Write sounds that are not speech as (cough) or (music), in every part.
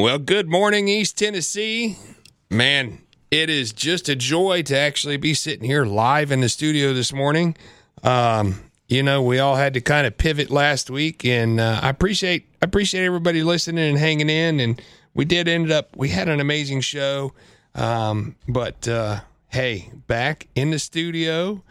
Well, good morning, East Tennessee. Man, it is just a joy to actually be sitting here live in the studio this morning. Um, you know, we all had to kind of pivot last week, and uh, I appreciate I appreciate everybody listening and hanging in. And we did end up we had an amazing show, um, but uh, hey, back in the studio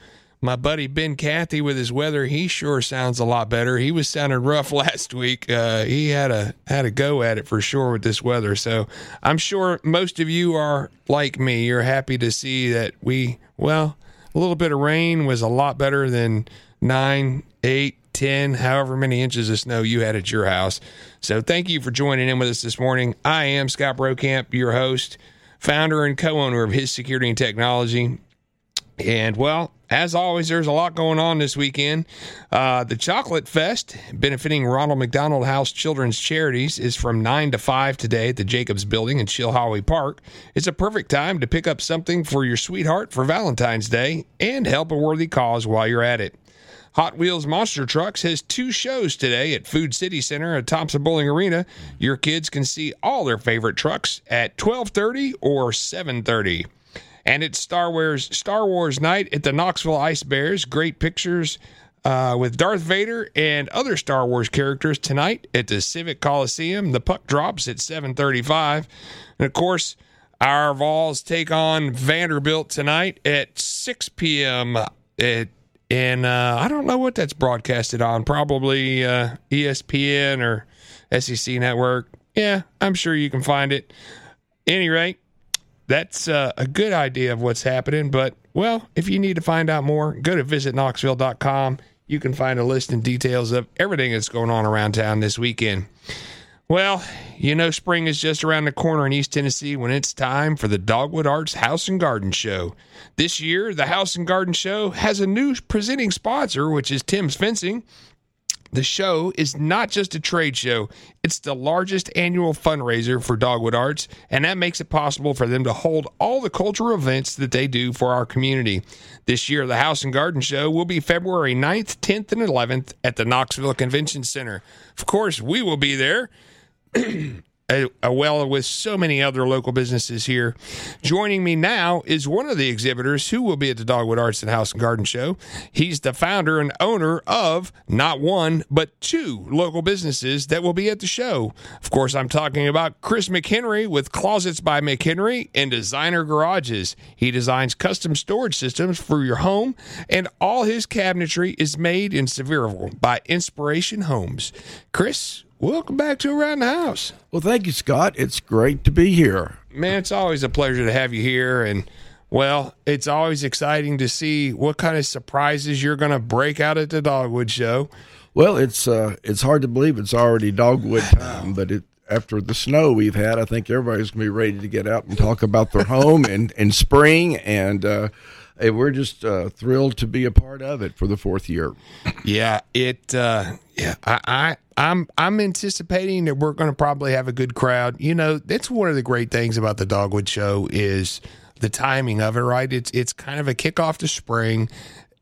my buddy Ben Cathy with his weather, he sure sounds a lot better. He was sounding rough (laughs) last week. Uh, he had a had a go at it for sure with this weather. So I'm sure most of you are like me. You're happy to see that we well, a little bit of rain was a lot better than nine, eight, ten, however many inches of snow you had at your house. So thank you for joining in with us this morning. I am Scott Brokamp, your host, founder and co-owner of His Security and Technology. And well, as always, there's a lot going on this weekend. Uh, the Chocolate Fest, benefiting Ronald McDonald House Children's Charities, is from 9 to 5 today at the Jacobs Building in Chilhowee Park. It's a perfect time to pick up something for your sweetheart for Valentine's Day and help a worthy cause while you're at it. Hot Wheels Monster Trucks has two shows today at Food City Center at Thompson Bowling Arena. Your kids can see all their favorite trucks at 12:30 or 7:30 and it's Star Wars Star Wars night at the Knoxville Ice Bears. Great pictures uh, with Darth Vader and other Star Wars characters tonight at the Civic Coliseum. The puck drops at 7:35, and of course, our Vols take on Vanderbilt tonight at 6 p.m. At, and uh, I don't know what that's broadcasted on. Probably uh, ESPN or SEC Network. Yeah, I'm sure you can find it. Any rate, that's uh, a good idea of what's happening. But, well, if you need to find out more, go to visitknoxville.com. You can find a list and details of everything that's going on around town this weekend. Well, you know, spring is just around the corner in East Tennessee when it's time for the Dogwood Arts House and Garden Show. This year, the House and Garden Show has a new presenting sponsor, which is Tim's Fencing. The show is not just a trade show, it's the largest annual fundraiser for Dogwood Arts, and that makes it possible for them to hold all the cultural events that they do for our community. This year, the House and Garden Show will be February 9th, 10th, and 11th at the Knoxville Convention Center. Of course, we will be there. (clears throat) well with so many other local businesses here. Joining me now is one of the exhibitors who will be at the Dogwood Arts and House and Garden Show. He's the founder and owner of not one, but two local businesses that will be at the show. Of course, I'm talking about Chris McKenry with Closets by McKenry and Designer Garages. He designs custom storage systems for your home, and all his cabinetry is made in Sevierville by Inspiration Homes. Chris, Welcome back to Around the House. Well, thank you, Scott. It's great to be here. Man, it's always a pleasure to have you here. And, well, it's always exciting to see what kind of surprises you're going to break out at the Dogwood Show. Well, it's uh, it's hard to believe it's already Dogwood (laughs) time, but it after the snow we've had, I think everybody's going to be ready to get out and talk about their home and, and spring. And uh, we're just uh, thrilled to be a part of it for the fourth year. Yeah, it. Uh, yeah, I, I I'm I'm anticipating that we're going to probably have a good crowd. You know, that's one of the great things about the Dogwood Show is the timing of it. Right, it's it's kind of a kickoff to spring.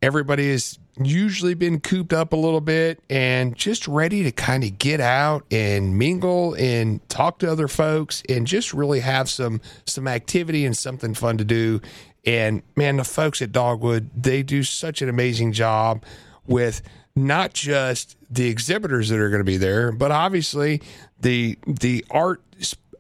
Everybody has usually been cooped up a little bit and just ready to kind of get out and mingle and talk to other folks and just really have some some activity and something fun to do and man, the folks at Dogwood, they do such an amazing job with not just the exhibitors that are going to be there, but obviously the the art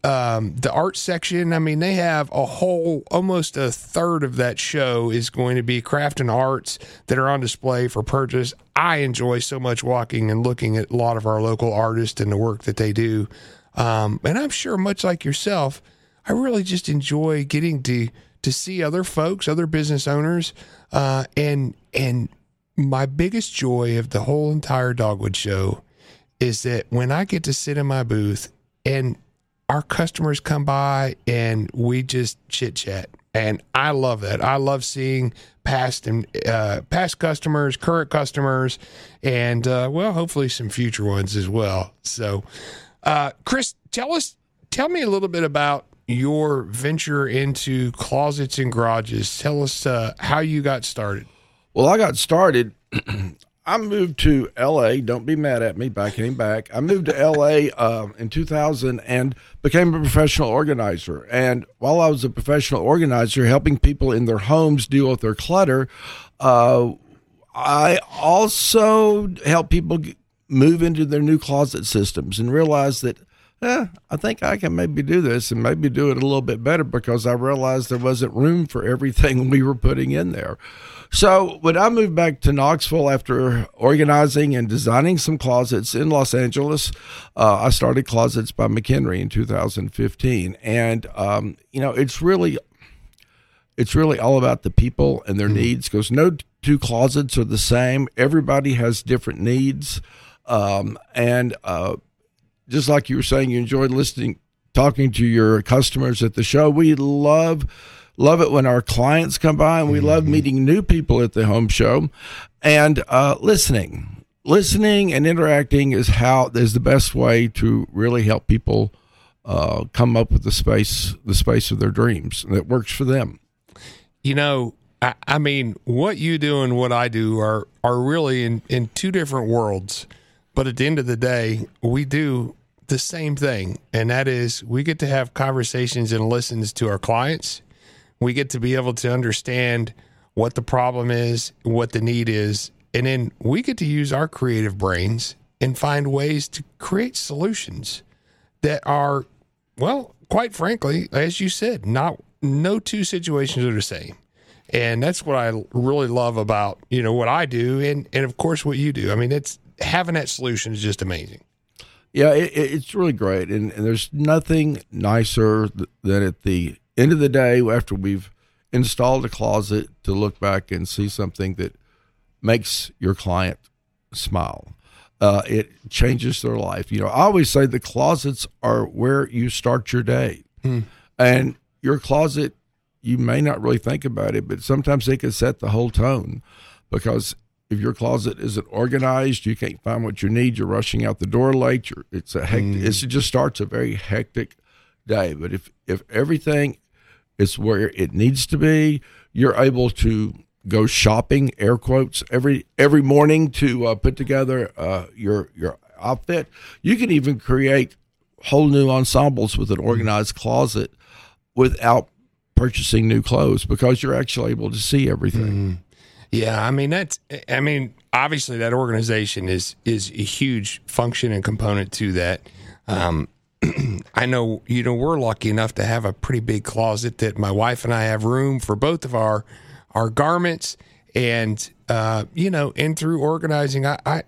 um, the art section. I mean, they have a whole almost a third of that show is going to be craft and arts that are on display for purchase. I enjoy so much walking and looking at a lot of our local artists and the work that they do. Um, and I'm sure, much like yourself, I really just enjoy getting to to see other folks, other business owners, uh, and and my biggest joy of the whole entire Dogwood show is that when I get to sit in my booth and our customers come by and we just chit chat, and I love that. I love seeing past and uh, past customers, current customers, and uh, well, hopefully some future ones as well. So, uh, Chris, tell us, tell me a little bit about your venture into closets and garages. Tell us uh, how you got started. Well, I got started. (clears throat) I moved to L.A. Don't be mad at me, I came back. I moved to L.A. Uh, in 2000 and became a professional organizer. And while I was a professional organizer, helping people in their homes deal with their clutter, uh, I also help people move into their new closet systems and realize that eh, I think I can maybe do this and maybe do it a little bit better because I realized there wasn't room for everything (laughs) we were putting in there. So when I moved back to Knoxville after organizing and designing some closets in Los Angeles, uh, I started Closets by McKenry in 2015, and um, you know it's really it's really all about the people and their mm-hmm. needs because no two closets are the same. Everybody has different needs, um, and uh, just like you were saying, you enjoyed listening, talking to your customers at the show. We love love it when our clients come by, and we mm-hmm. love meeting new people at the home show and uh, listening. Listening and interacting is how is the best way to really help people uh, come up with the space, the space of their dreams that works for them. You know, I, I mean, what you do and what I do are are really in in two different worlds. But at the end of the day, we do the same thing, and that is we get to have conversations and listens to our clients we get to be able to understand what the problem is, what the need is, and then we get to use our creative brains and find ways to create solutions that are, well, quite frankly, as you said, not no two situations are the same. And that's what I really love about, you know, what I do and and of course what you do. I mean, it's having that solution is just amazing. Yeah, it, it's really great, and, and, there's nothing nicer than at the end of the day, after we've installed a closet, to look back and see something that makes your client smile. Uh, it changes their life. You know, I always say the closets are where you start your day, hmm. and your closet. You may not really think about it, but sometimes they can set the whole tone because if your closet isn't organized, you can't find what you need. You're rushing out the door late. You're, it's a hectic. Mm. It just starts a very hectic day. But if if everything is where it needs to be. You're able to go shopping, air quotes, every every morning to uh, put together uh, your your outfit. You can even create whole new ensembles with an organized closet without purchasing new clothes because you're actually able to see everything. Mm. Yeah, I mean that's I mean obviously that organization is is a huge function and component to that. Um, (clears throat) I know, you know, we're lucky enough to have a pretty big closet that my wife and I have room for both of our our garments, and uh, you know, and through organizing, I, I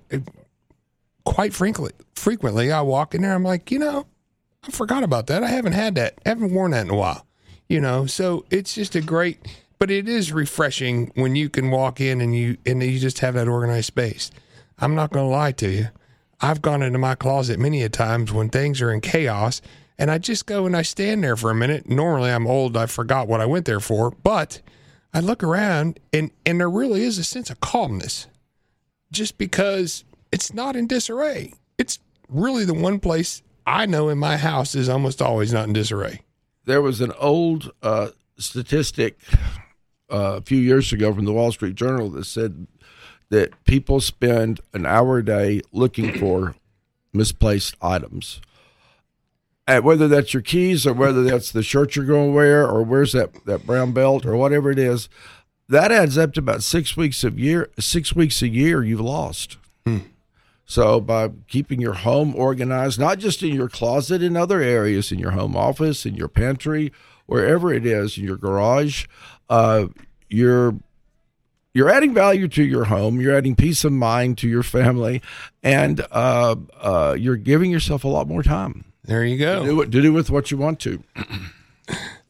quite frankly, frequently I walk in there, I'm like, you know, I forgot about that. I haven't had that, I haven't worn that in a while, you know. So it's just a great, but it is refreshing when you can walk in and you and you just have that organized space. I'm not going to lie to you. I've gone into my closet many a times when things are in chaos and I just go and I stand there for a minute. Normally I'm old, I forgot what I went there for, but I look around and and there really is a sense of calmness just because it's not in disarray. It's really the one place I know in my house is almost always not in disarray. There was an old uh, statistic uh, a few years ago from the Wall Street Journal that said that people spend an hour a day looking for misplaced items. And whether that's your keys or whether that's the shirt you're going to wear or where's that, that brown belt or whatever it is, that adds up to about six weeks of year six weeks a year you've lost. Hmm. So by keeping your home organized, not just in your closet, in other areas, in your home office, in your pantry, wherever it is, in your garage, uh, you're you're adding value to your home. You're adding peace of mind to your family, and uh, uh, you're giving yourself a lot more time. There you go. To do, to do with what you want to.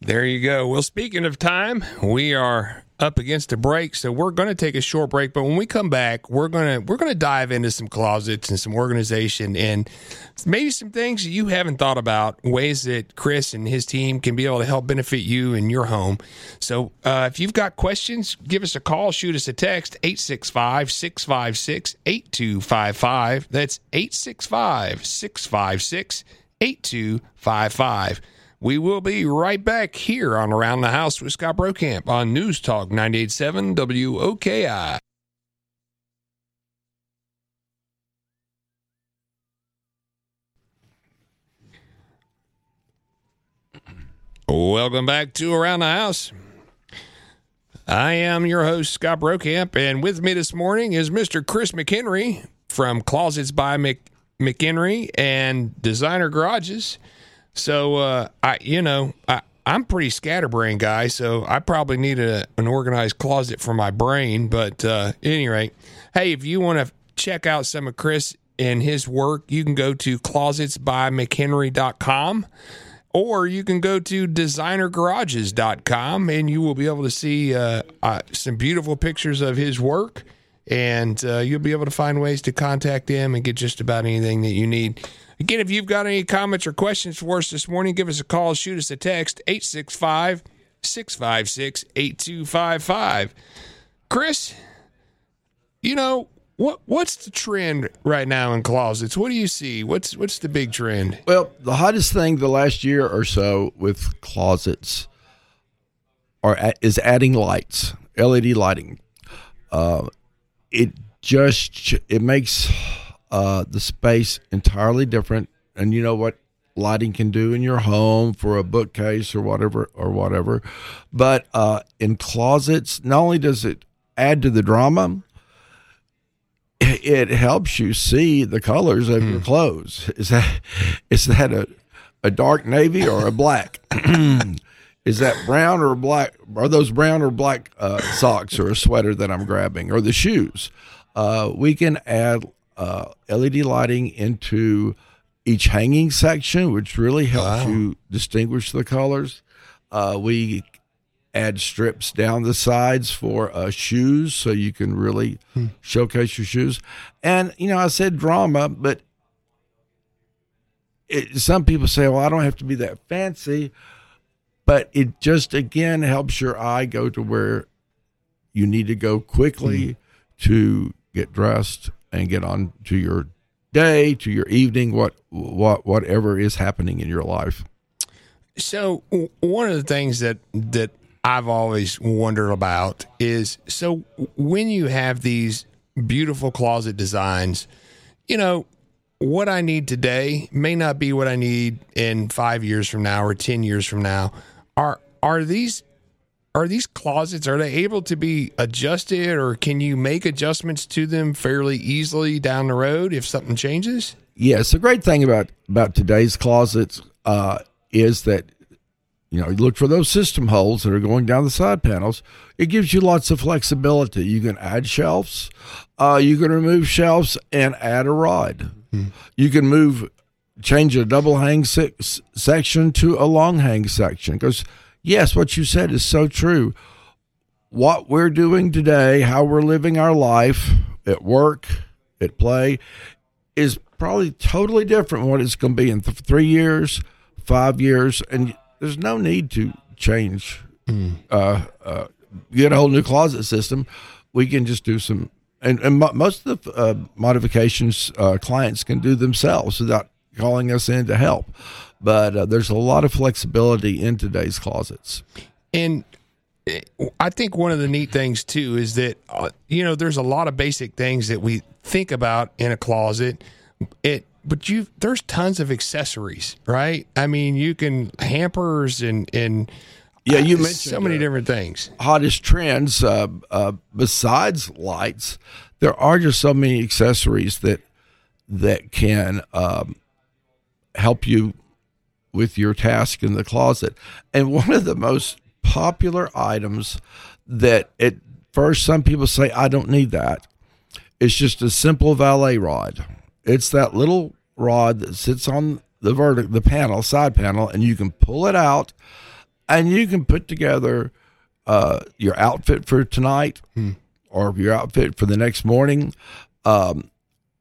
there you go. Well, speaking of time, we are up against a break, so we're going to take a short break. But when we come back, we're gonna we're gonna dive into some closets and some organization and maybe some things you haven't thought about, ways that Chris and his team can be able to help benefit you in your home. So uh, if you've got questions, give us a call, shoot us a text 865 656 8255. That's 865 656 8255. We will be right back here on Around the House with Scott Brokamp on News Talk 987 WOKI. Welcome back to Around the House. I am your host, Scott Brokamp, and with me this morning is Mr. Chris McKenry from Closets by Mc- McKenry and Designer Garages. So, uh, I, you know, I, I'm pretty scatterbrained guy, so I probably need a, an organized closet for my brain. But uh, any rate, hey, if you want to check out some of Chris and his work, you can go to closetsbymckenry.com or you can go to designergarages.com and you will be able to see uh, uh, some beautiful pictures of his work and uh, you'll be able to find ways to contact him and get just about anything that you need again if you've got any comments or questions for us this morning give us a call shoot us a text 865 656 8255 chris you know what what's the trend right now in closets? What do you see? What's what's the big trend? Well, the hottest thing the last year or so with closets are is adding lights, LED lighting. Uh, it just it makes uh, the space entirely different, and you know what lighting can do in your home for a bookcase or whatever or whatever. But uh, in closets, not only does it add to the drama it helps you see the colors of your hmm. clothes. Is that is that a a dark navy or a black? (coughs) is that brown or black? Are those brown or black uh, socks or a sweater that I'm grabbing or the shoes? Uh, we can add uh, LED lighting into each hanging section, which really helps wow. you distinguish the colors. Uh, we add strips down the sides for uh, shoes so you can really hmm. showcase your shoes. And, you know, I said drama, but it, some people say, well, I don't have to be that fancy. But it just, again, helps your eye go to where you need to go quickly hmm. to get dressed and get on to your day, to your evening, what, what, whatever is happening in your life. So one of the things that that I've always wondered about is so when you have these beautiful closet designs, you know, what I need today may not be what I need in 5 years from now or 10 years from now. Are are these are these closets are they able to be adjusted or can you make adjustments to them fairly easily down the road if something changes? Yes, the great thing about about today's closets uh, is that you know, you look for those system holes that are going down the side panels. It gives you lots of flexibility. You can add shelves. Uh, you can remove shelves and add a rod. Mm-hmm. You can move, change a double hang se- section to a long hang section. Because, yes, what you said is so true. What we're doing today, how we're living our life at work, at play, is probably totally different what it's going to be in th- three years, five years. And there's no need to change, mm. uh, uh, get a whole new closet system. We can just do some, and, and most of the uh, modifications uh, clients can do themselves without calling us in to help. But uh, there's a lot of flexibility in today's closets. And eh, I think one of the neat things too is that uh, you know there's a lot of basic things that we think about in a closet. It but you there's tons of accessories, right? I mean, you can hampers and and yeah, you uh, mentioned so many uh, different things. Hottest trends uh, uh, besides lights, there are just so many accessories that that can um, help you with your task in the closet. And one of the most popular items that at first some people say I don't need that. It's just a simple valet rod. It's that little rod that sits on the vertic the panel side panel, and you can pull it out, and you can put together uh, your outfit for tonight hmm. or your outfit for the next morning. Um,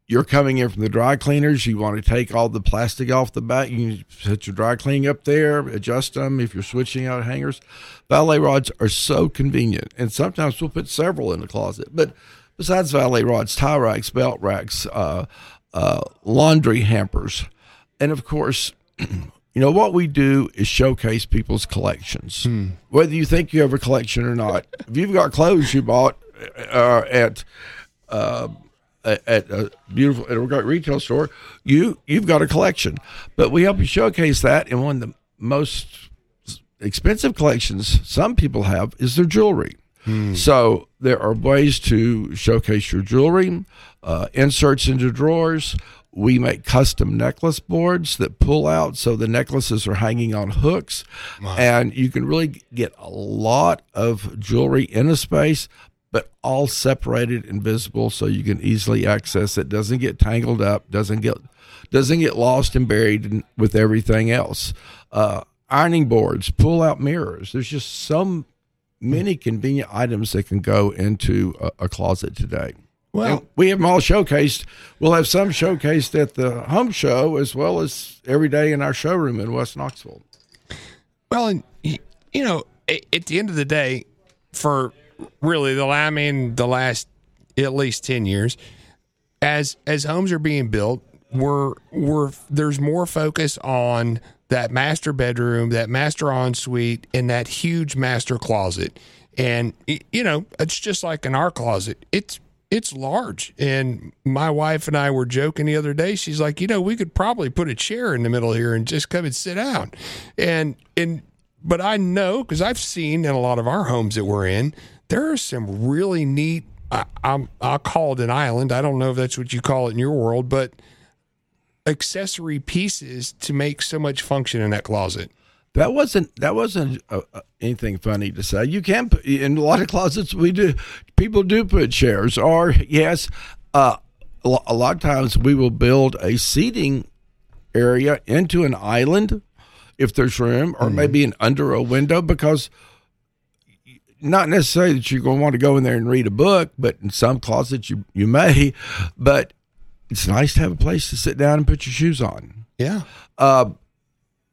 you're coming in from the dry cleaners. You want to take all the plastic off the back. You can set your dry cleaning up there, adjust them if you're switching out hangers. Valet rods are so convenient, and sometimes we'll put several in the closet. But besides valet rods, tie racks, belt racks, uh, uh, laundry hampers. And of course, (clears throat) you know, what we do is showcase people's collections. Hmm. Whether you think you have a collection or not, if you've got clothes you bought uh, at, uh, at a beautiful at a great retail store, you you've got a collection. But we help you showcase that in one of the most expensive collections some people have is their jewelry. So there are ways to showcase your jewelry, uh, inserts into drawers. We make custom necklace boards that pull out so the necklaces are hanging on hooks. And you can really get a lot of jewelry in a space, but all separated and visible so you can easily access it. Doesn't get tangled up, doesn't get doesn't get lost and buried in, with everything else. Uh, ironing boards, pull out mirrors. There's just some many convenient items that can go into a, a closet today. Well, And we have them all showcased. We'll have some showcased at the home show as well as every day in our showroom in West Knoxville. Well, and you know, at the end of the day, for really the I mean the last at least ten years, as as homes are being built, we're we're there's more focus on that master bedroom, that master ensuite, and that huge master closet. And you know, it's just like in our closet. It's it's large. And my wife and I were joking the other day. She's like, you know, we could probably put a chair in the middle here and just come and sit down. And and but I know because I've seen in a lot of our homes that we're in, there are some really neat. I, I'm I'll call it an island. I don't know if that's what you call it in your world, but accessory pieces to make so much function in that closet. That wasn't that wasn't uh, uh, anything funny to say. You can put in a lot of closets. We do people do put chairs, or yes, uh, a a lot of times we will build a seating area into an island if there's room, or maybe an under a window because not necessarily that you're going to want to go in there and read a book, but in some closets you you may. But it's nice to have a place to sit down and put your shoes on Yeah.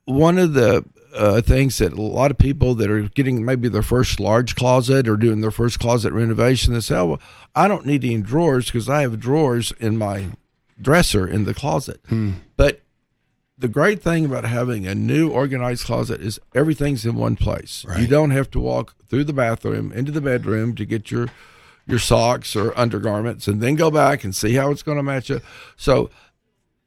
one of the uh, things that a lot of people that are getting maybe their first large closet or doing their first closet renovation, they say, "Oh, well, I don't need any drawers because I have drawers in my dresser in the closet." But the great thing about having a new organized closet is everything's in one place. You don't have to walk through the bathroom into the bedroom to get your your socks or undergarments and then go back and see how it's going to match up. So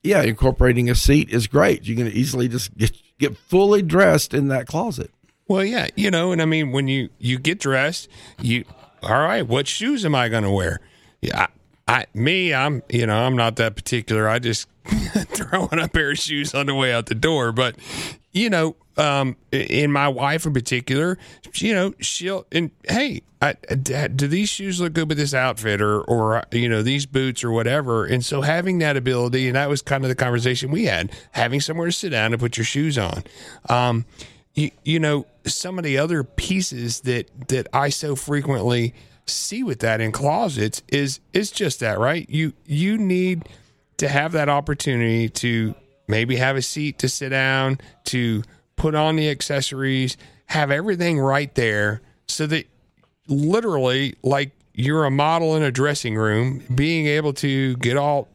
yeah, incorporating a seat is great. You can easily just get get fully dressed in that closet. Well, yeah, you know, and I mean, when you you get dressed, you all right. What shoes am I going to wear? Yeah, I, me, I'm you know, I'm not that particular. I just (laughs) throw on a pair of shoes on the way out the door. But you know, um, in my wife in particular, you know, she'll and hey, I, do these shoes look good with this outfit or or you know these boots or whatever? And so having that ability, and that was kind of the conversation we had, having somewhere to sit down and put your shoes on. Um, you, you know some of the other pieces that that I so frequently see with that in closets is is just that right you you need to have that opportunity to maybe have a seat to sit down to put on the accessories have everything right there so that literally like you're a model in a dressing room being able to get all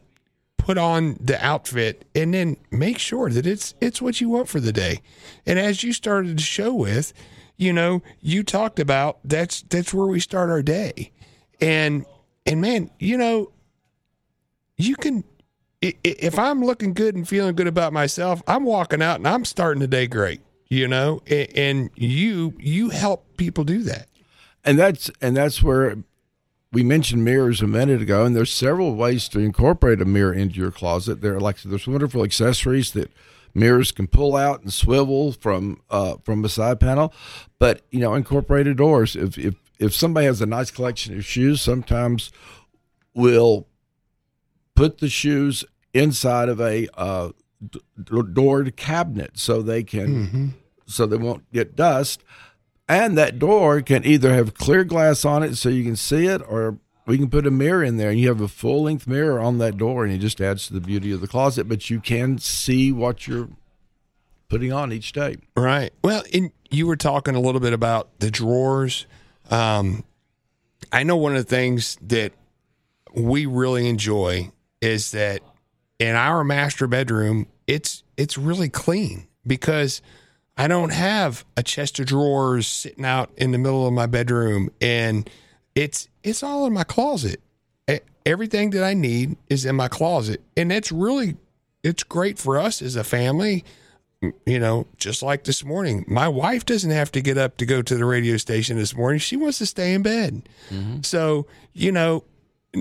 put on the outfit and then make sure that it's it's what you want for the day. And as you started the show with, you know, you talked about that's that's where we start our day. And and man, you know, you can if I'm looking good and feeling good about myself, I'm walking out and I'm starting the day great, you know? And you you help people do that. And that's and that's where we mentioned mirrors a minute ago, and there's several ways to incorporate a mirror into your closet. There are like there's wonderful accessories that mirrors can pull out and swivel from uh, from a side panel, but you know incorporated doors. If if if somebody has a nice collection of shoes, sometimes we'll put the shoes inside of a uh, d- doored cabinet so they can so they won't get dust. And that door can either have clear glass on it so you can see it, or we can put a mirror in there and you have a full length mirror on that door and it just adds to the beauty of the closet. But you can see what you're putting on each day. Right. Well, and you were talking a little bit about the drawers. Um, I know one of the things that we really enjoy is that in our master bedroom, it's it's really clean because I don't have a chest of drawers sitting out in the middle of my bedroom, and it's it's all in my closet. Everything that I need is in my closet, and it's really it's great for us as a family you know, just like this morning, my wife doesn't have to get up to go to the radio station this morning. She wants to stay in bed. Mm-hmm. So, you know,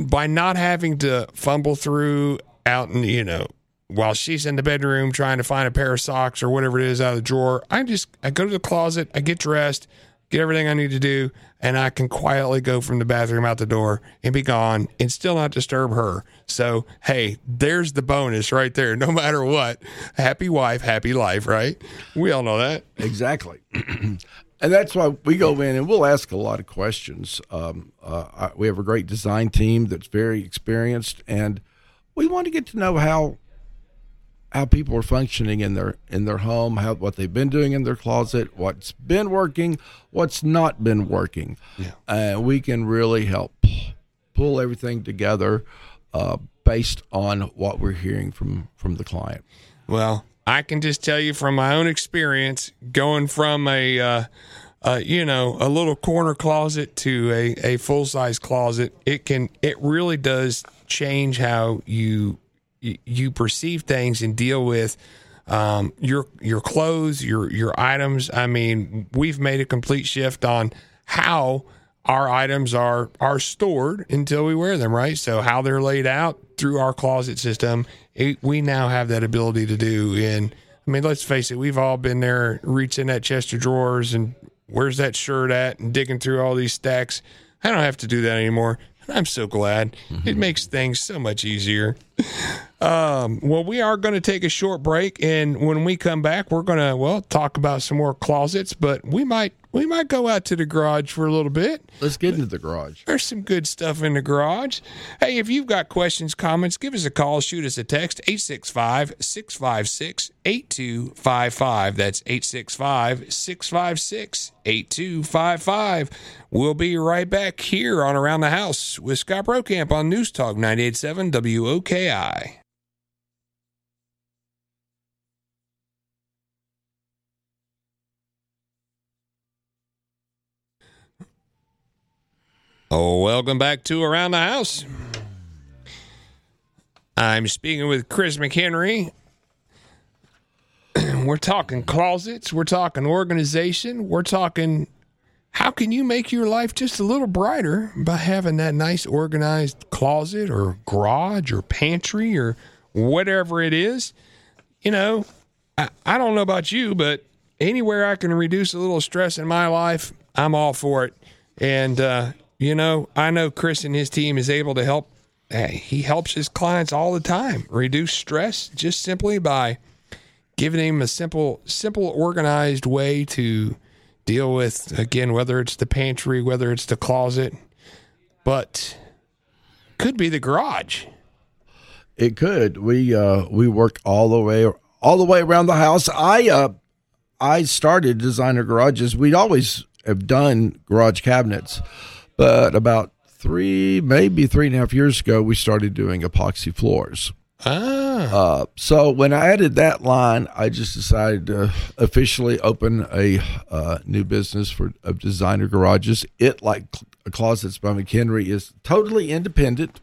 by not having to fumble through out and, you know, while she's in the bedroom trying to find a pair of socks or whatever it is out of the drawer, I just I go to the closet, I get dressed, get everything I need to do, and I can quietly go from the bathroom out the door and be gone and still not disturb her. So, hey, there's the bonus right there. (laughs) No matter what, happy wife, happy life, right? We all know that. Exactly. (clears throat) and that's why we go in and we'll ask a lot of questions. Um, uh, we have a great design team that's very experienced, and we want to get to know how how people are functioning in their in their home, how what they've been doing in their closet, what's been working, what's not been working. Yeah. Uh, we can really help pull everything together uh, based on what we're hearing from from the client. Well, I can just tell you from my own experience, going from a uh, uh, you know a little corner closet to a, a full size closet, it can it really does change how you you perceive things and deal with um, your your clothes, your your items. I mean, we've made a complete shift on how our items are are stored until we wear them, right? So how they're laid out through our closet system, it, we now have that ability to do. And I mean, let's face it, we've all been there, reaching that chest of drawers and where's that shirt at, and digging through all these stacks. I don't have to do that anymore. I'm so glad. Mm-hmm. It makes things so much easier. Um, well, we are going to take a short break, and when we come back, we're going to well talk about some more closets, but we might we might go out to the garage for a little bit. Let's get into the garage. There's some good stuff in the garage. Hey, if you've got questions, comments, give us a call, shoot us a text 865 656 8255. That's 865 656 8255. We'll be right back here on Around the House with Scott Brokamp on News Talk 987 WOKI. Oh, welcome back to Around the House. I'm speaking with Chris McKenry. (clears throat) we're talking closets, we're talking organization, we're talking how can you make your life just a little brighter by having that nice organized closet or garage or pantry or whatever it is. You know, I, I don't know about you, but anywhere I can reduce a little stress in my life, I'm all for it. And uh, you know, I know Chris and his team is able to help. He helps his clients all the time reduce stress just simply by giving him a simple, simple, organized way to deal with. Again, whether it's the pantry, whether it's the closet, but could be the garage. It could. We uh, we work all the way all the way around the house. I uh, I started designer garages. We'd always have done garage cabinets but about three, maybe three and a half years ago, we started doing epoxy floors. Ah. Uh, so when I added that line, I just decided to officially open a uh, new business for of designer garages. It, like a Closets by McKenry, is totally independent.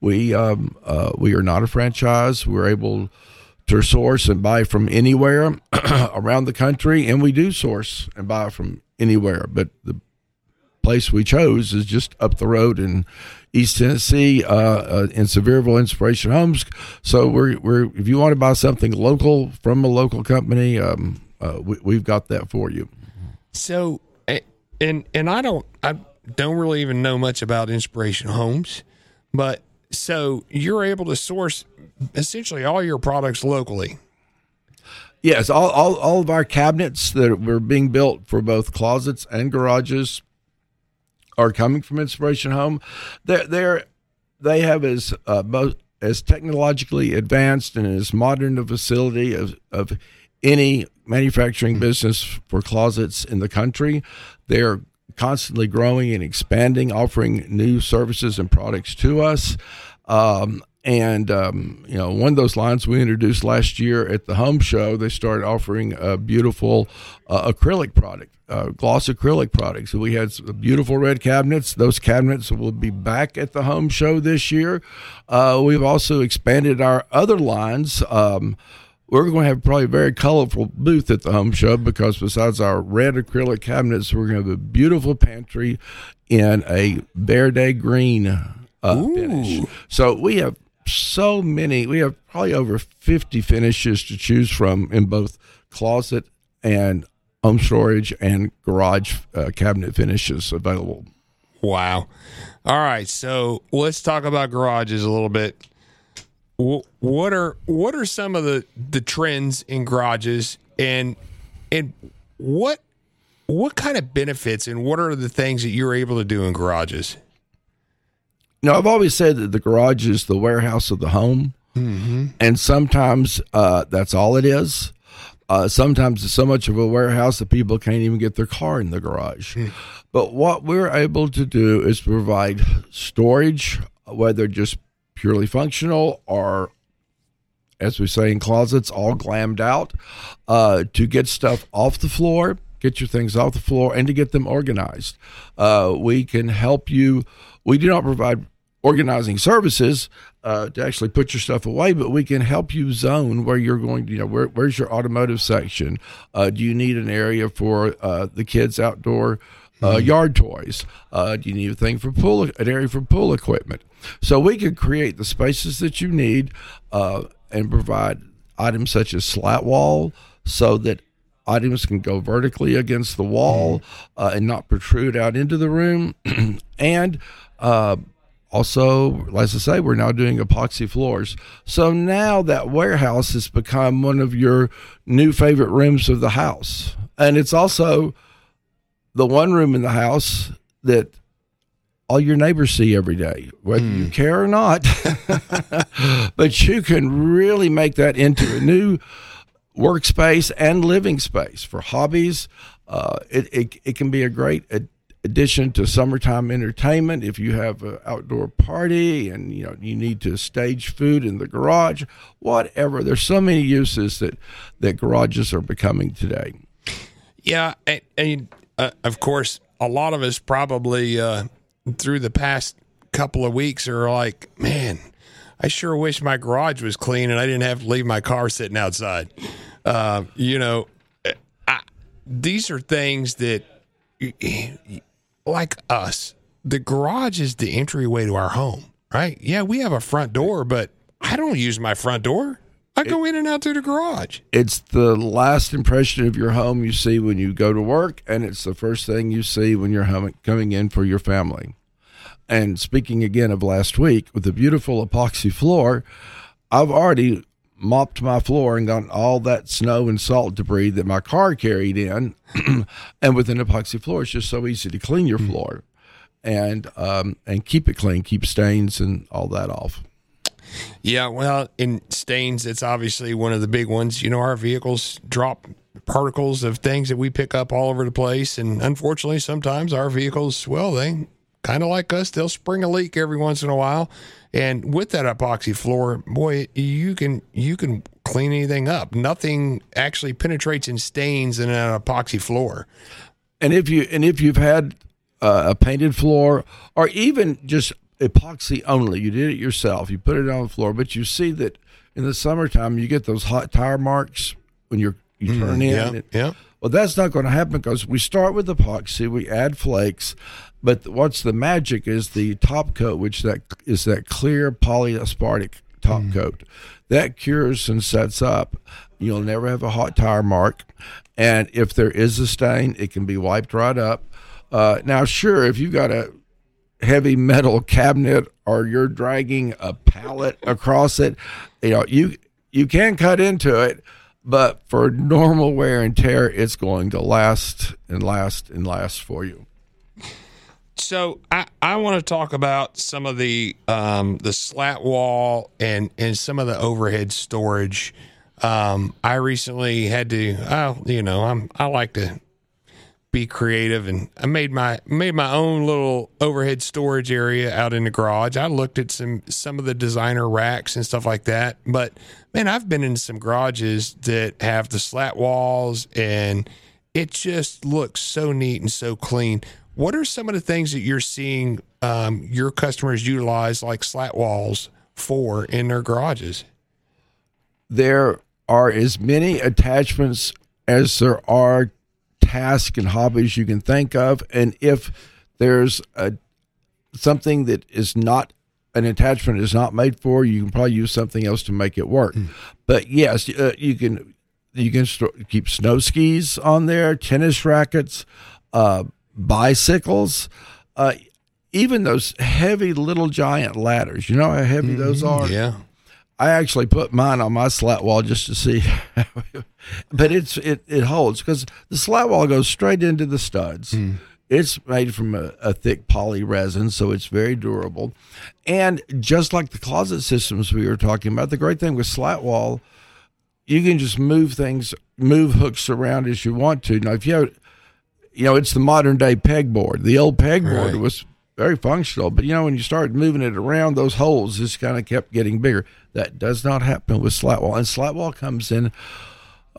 We um, uh, we are not a franchise. We're able to source and buy from anywhere (clears throat) around the country, and we do source and buy from anywhere. But the place we chose is just up the road in East Tennessee uh, uh, in Sevierville Inspiration Homes. So we're we're if you want to buy something local from a local company, um, uh, we, have got that for you. So, and and I don't I don't really even know much about Inspiration Homes, but so you're able to source essentially all your products locally. Yes, all, all, all of our cabinets that were being built for both closets and garages are coming from Inspiration Home, they're, they're they have as uh, as technologically advanced and as modern a facility of, of any manufacturing mm-hmm. business for closets in the country. They're constantly growing and expanding, offering new services and products to us. Um, and um, you know, one of those lines we introduced last year at the home show, they started offering a beautiful uh, acrylic product, uh, gloss acrylic products. So we had beautiful red cabinets. Those cabinets will be back at the home show this year. Uh, we've also expanded our other lines. Um, we're going to have probably a very colorful booth at the home show because besides our red acrylic cabinets, we're going to have a beautiful pantry in a verde green uh, finish. So we have so many. We have probably over fifty finishes to choose from in both closet and home storage and garage uh, cabinet finishes available. Wow. All right, so let's talk about garages a little bit. What are what are some of the the trends in garages and and what what kind of benefits and what are the things that you're able to do in garages? Now, I've always said that the garage is the warehouse of the home, and sometimes uh, that's all it is. Uh, sometimes it's so much of a warehouse that people can't even get their car in the garage. But what we're able to do is provide storage, whether just purely functional or, as we say in closets, all glammed out, uh, to get stuff off the floor, get your things off the floor, and to get them organized. Uh, we can help you. We do not provide organizing services uh, to actually put your stuff away, but we can help you zone where you're going to, you know, where, where's your automotive section? Uh, do you need an area for uh, the kids' outdoor uh, yard toys? Uh, do you need a thing for pool, an area for pool equipment? So we can create the spaces that you need uh, and provide items such as slat wall so that items can go vertically against the wall uh, and not protrude out into the room. (clears throat) and uh, also, as I say, we're now doing epoxy floors. So now that warehouse has become one of your new favorite rooms of the house. And it's also the one room in the house that all your neighbors see every day, whether you care or not. (laughs) but you can really make that into a new workspace and living space for hobbies. Uh, it, it, it can be a great ad- addition to summertime entertainment if you have an outdoor party and you know you need to stage food in the garage whatever there's so many uses that that garages are becoming today Yeah, and, and uh, of course, a lot of us probably uh, through the past couple of weeks are like, man, I sure wish my garage was clean and I didn't have to leave my car sitting outside. Uh, you know, I, these are things that, like us, the garage is the entryway to our home, right? Yeah, we have a front door, but I don't use my front door. I go in and out through the garage. it's the last impression of your home you see when you go to work and it's the first thing you see when you're coming in for your family and speaking again of last week with the beautiful epoxy floor i've already mopped my floor and got all that snow and salt debris that my car carried in (clears throat) and with an epoxy floor it's just so easy to clean your floor and um, and keep it clean keep stains and all that off Yeah, well, in stains, it's obviously one of the big ones. You know, our vehicles drop particles of things that we pick up all over the place. And unfortunately, sometimes our vehicles, well, they kind of like us, they'll spring a leak every once in a while. And with that epoxy floor, boy, you can you can clean anything up. Nothing actually penetrates and stains in an epoxy floor. And if you and if you've had uh, a painted floor or even just epoxy only, you did it yourself, you put it on the floor, but you see that in the summertime you get those hot tire marks when you're you turn in. Yeah, yeah. Well, that's not going to happen because we start with epoxy, we add flakes, but what's the magic is the top coat, which that is that clear polyaspartic top coat that cures and sets up. You'll never have a hot tire mark, and if there is a stain, it can be wiped right up. Uh, now, sure, if you've got a heavy metal cabinet or you're dragging a pallet across it, you know you you can cut into it, but for normal wear and tear, it's going to last and last and last for you. So I, I want to talk about some of the um, the slat wall and and some of the overhead storage. Um, I recently had to, oh, you know, I'm I like to be creative, and I made my made my own little overhead storage area out in the garage. I looked at some some of the designer racks and stuff like that, but man, I've been in some garages that have the slat walls, and it just looks so neat and so clean. What are some of the things that you're seeing um, your customers utilize like slat walls for in their garages? There are as many attachments as there are tasks and hobbies you can think of, and if there's a something that is not an attachment is not made for, you can probably use something else to make it work. But yes, uh, you can you can st- keep snow skis on there, tennis rackets, uh, bicycles, uh, even those heavy little giant ladders. You know how heavy those are. Yeah. I actually put mine on my slat wall just to see, (laughs) but it's it it holds because the slat wall goes straight into the studs. It's made from a, a thick poly resin, so it's very durable. And just like the closet systems we were talking about, the great thing with slat wall, you can just move things, move hooks around as you want to. Now, if you have, you know, it's the modern day pegboard. The old pegboard Right. was very functional, but you know, when you start moving it around, those holes just kind of kept getting bigger. That does not happen with slat wall. And slat wall comes in.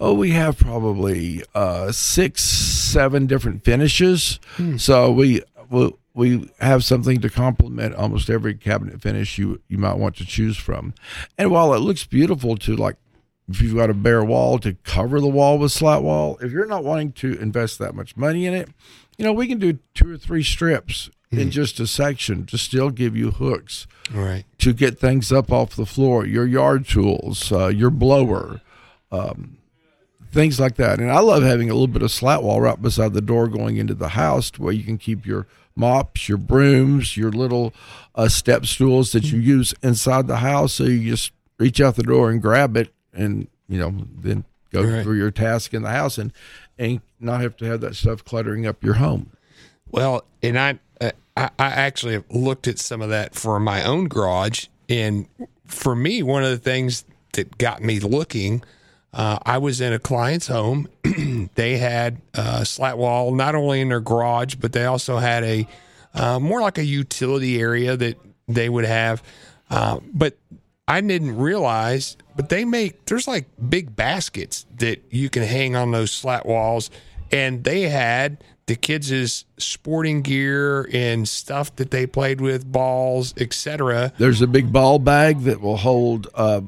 Oh, we have probably uh, six, seven different finishes. So we, we we have something to complement almost every cabinet finish you you might want to choose from. And while it looks beautiful to like if you've got a bare wall to cover the wall with slat wall, if you're not wanting to invest that much money in it, you know, we can do two or three strips in just a section to still give you hooks Right. to get things up off the floor, your yard tools, uh, your blower, um, things like that. And I love having a little bit of slat wall right beside the door going into the house where you can keep your mops, your brooms, your little uh, step stools that you use inside the house. So you just reach out the door and grab it and, you know, then go Right. through your task in the house and, and not have to have that stuff cluttering up your home. Well, and I, uh, I I actually have looked at some of that for my own garage, and for me, one of the things that got me looking, uh, I was in a client's home. (clears throat) they had a slat wall not only in their garage, but they also had a uh, more like a utility area that they would have. Uh, but I didn't realize, but they make there's like big baskets that you can hang on those slat walls, and they had the kids' sporting gear and stuff that they played with, balls, etc. There's a big ball bag that will hold uh,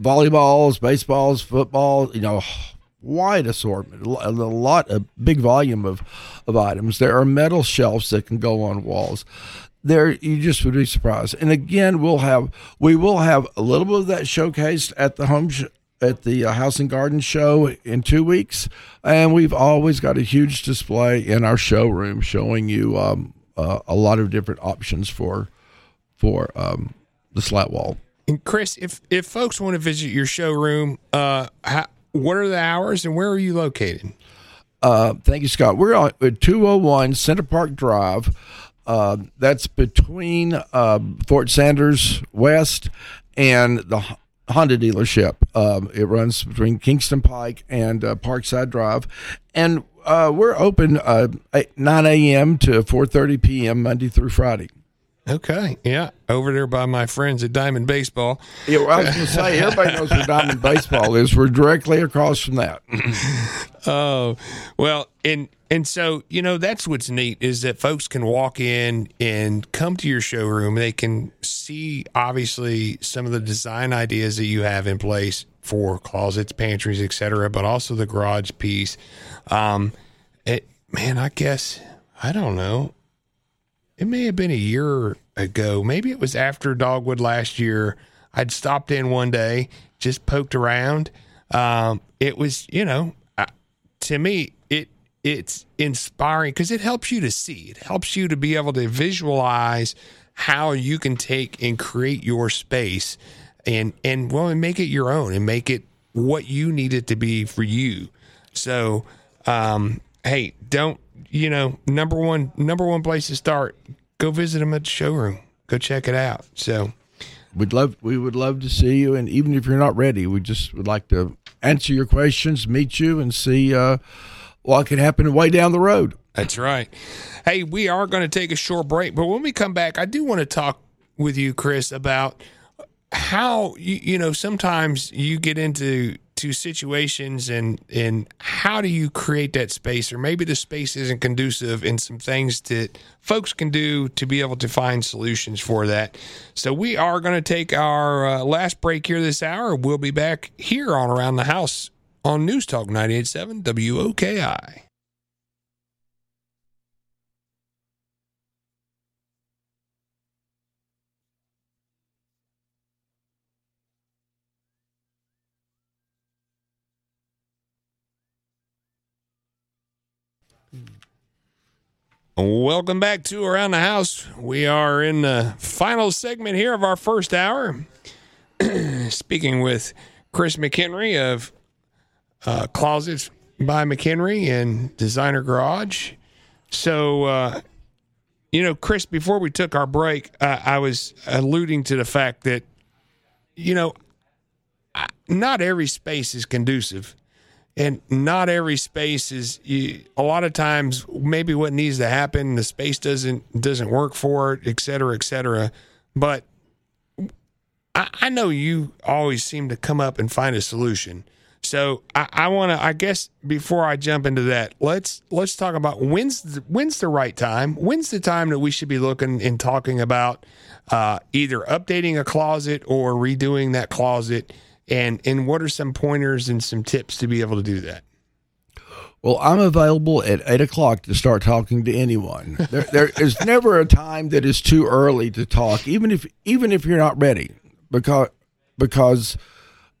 volleyballs, baseballs, football. You know, wide assortment, a lot, a big volume of of items. There are metal shelves that can go on walls. There, you just would be surprised. And again, we'll have we will have a little bit of that showcased at the home. Sh- at the uh, House and Garden Show in two weeks, and we've always got a huge display in our showroom showing you um, uh, a lot of different options for for um, the slat wall. And Chris, if if folks want to visit your showroom, uh, how, what are the hours and where are you located? Uh, thank you, Scott. We're on at 201 Center Park Drive. Uh, that's between uh, Fort Sanders West and the Honda dealership. Um, it runs between Kingston Pike and uh, Parkside Drive, and uh, we're open uh, at 9 a.m. to 4:30 p.m. Monday through Friday. Okay, yeah, over there by my friends at Diamond Baseball. Yeah, well, I was going to say everybody knows where Diamond Baseball is. We're directly across from that. (laughs) Oh, well, and and so you know that's what's neat is that folks can walk in and come to your showroom. They can see obviously some of the design ideas that you have in place for closets, pantries, etc., but also the garage piece. Um, it man, I guess I don't know. It may have been a year ago. Maybe it was after Dogwood last year. I'd stopped in one day, just poked around. Um, it was, you know, to me, it it's inspiring because it helps you to see. It helps you to be able to visualize how you can take and create your space and and well and make it your own and make it what you need it to be for you. So, um, hey, don't you know number one number one place to start? Go visit them at the showroom. Go check it out. So, We'd love we would love to see you, and even if you're not ready, we just would like to answer your questions, meet you, and see uh, what can happen way down the road. That's right. Hey, we are going to take a short break, but when we come back, I do want to talk with you, Chris, about how you, you know sometimes you get into to situations and and how do you create that space or maybe the space isn't conducive and some things that folks can do to be able to find solutions for that so we are going to take our uh, last break here this hour we'll be back here on around the house on news talk 987 woki Welcome back to Around the House. We are in the final segment here of our first hour. (clears throat) Speaking with Chris McKenry of uh, Closets by McKenry and Designer Garage. So, uh, you know, Chris, before we took our break, uh, I was alluding to the fact that, you know, not every space is conducive and not every space is you, a lot of times maybe what needs to happen the space doesn't doesn't work for it et cetera et cetera but i, I know you always seem to come up and find a solution so i, I want to i guess before i jump into that let's let's talk about when's the, when's the right time when's the time that we should be looking and talking about uh, either updating a closet or redoing that closet and and what are some pointers and some tips to be able to do that? Well, I'm available at eight o'clock to start talking to anyone. There, there is never a time that is too early to talk, even if even if you're not ready, because because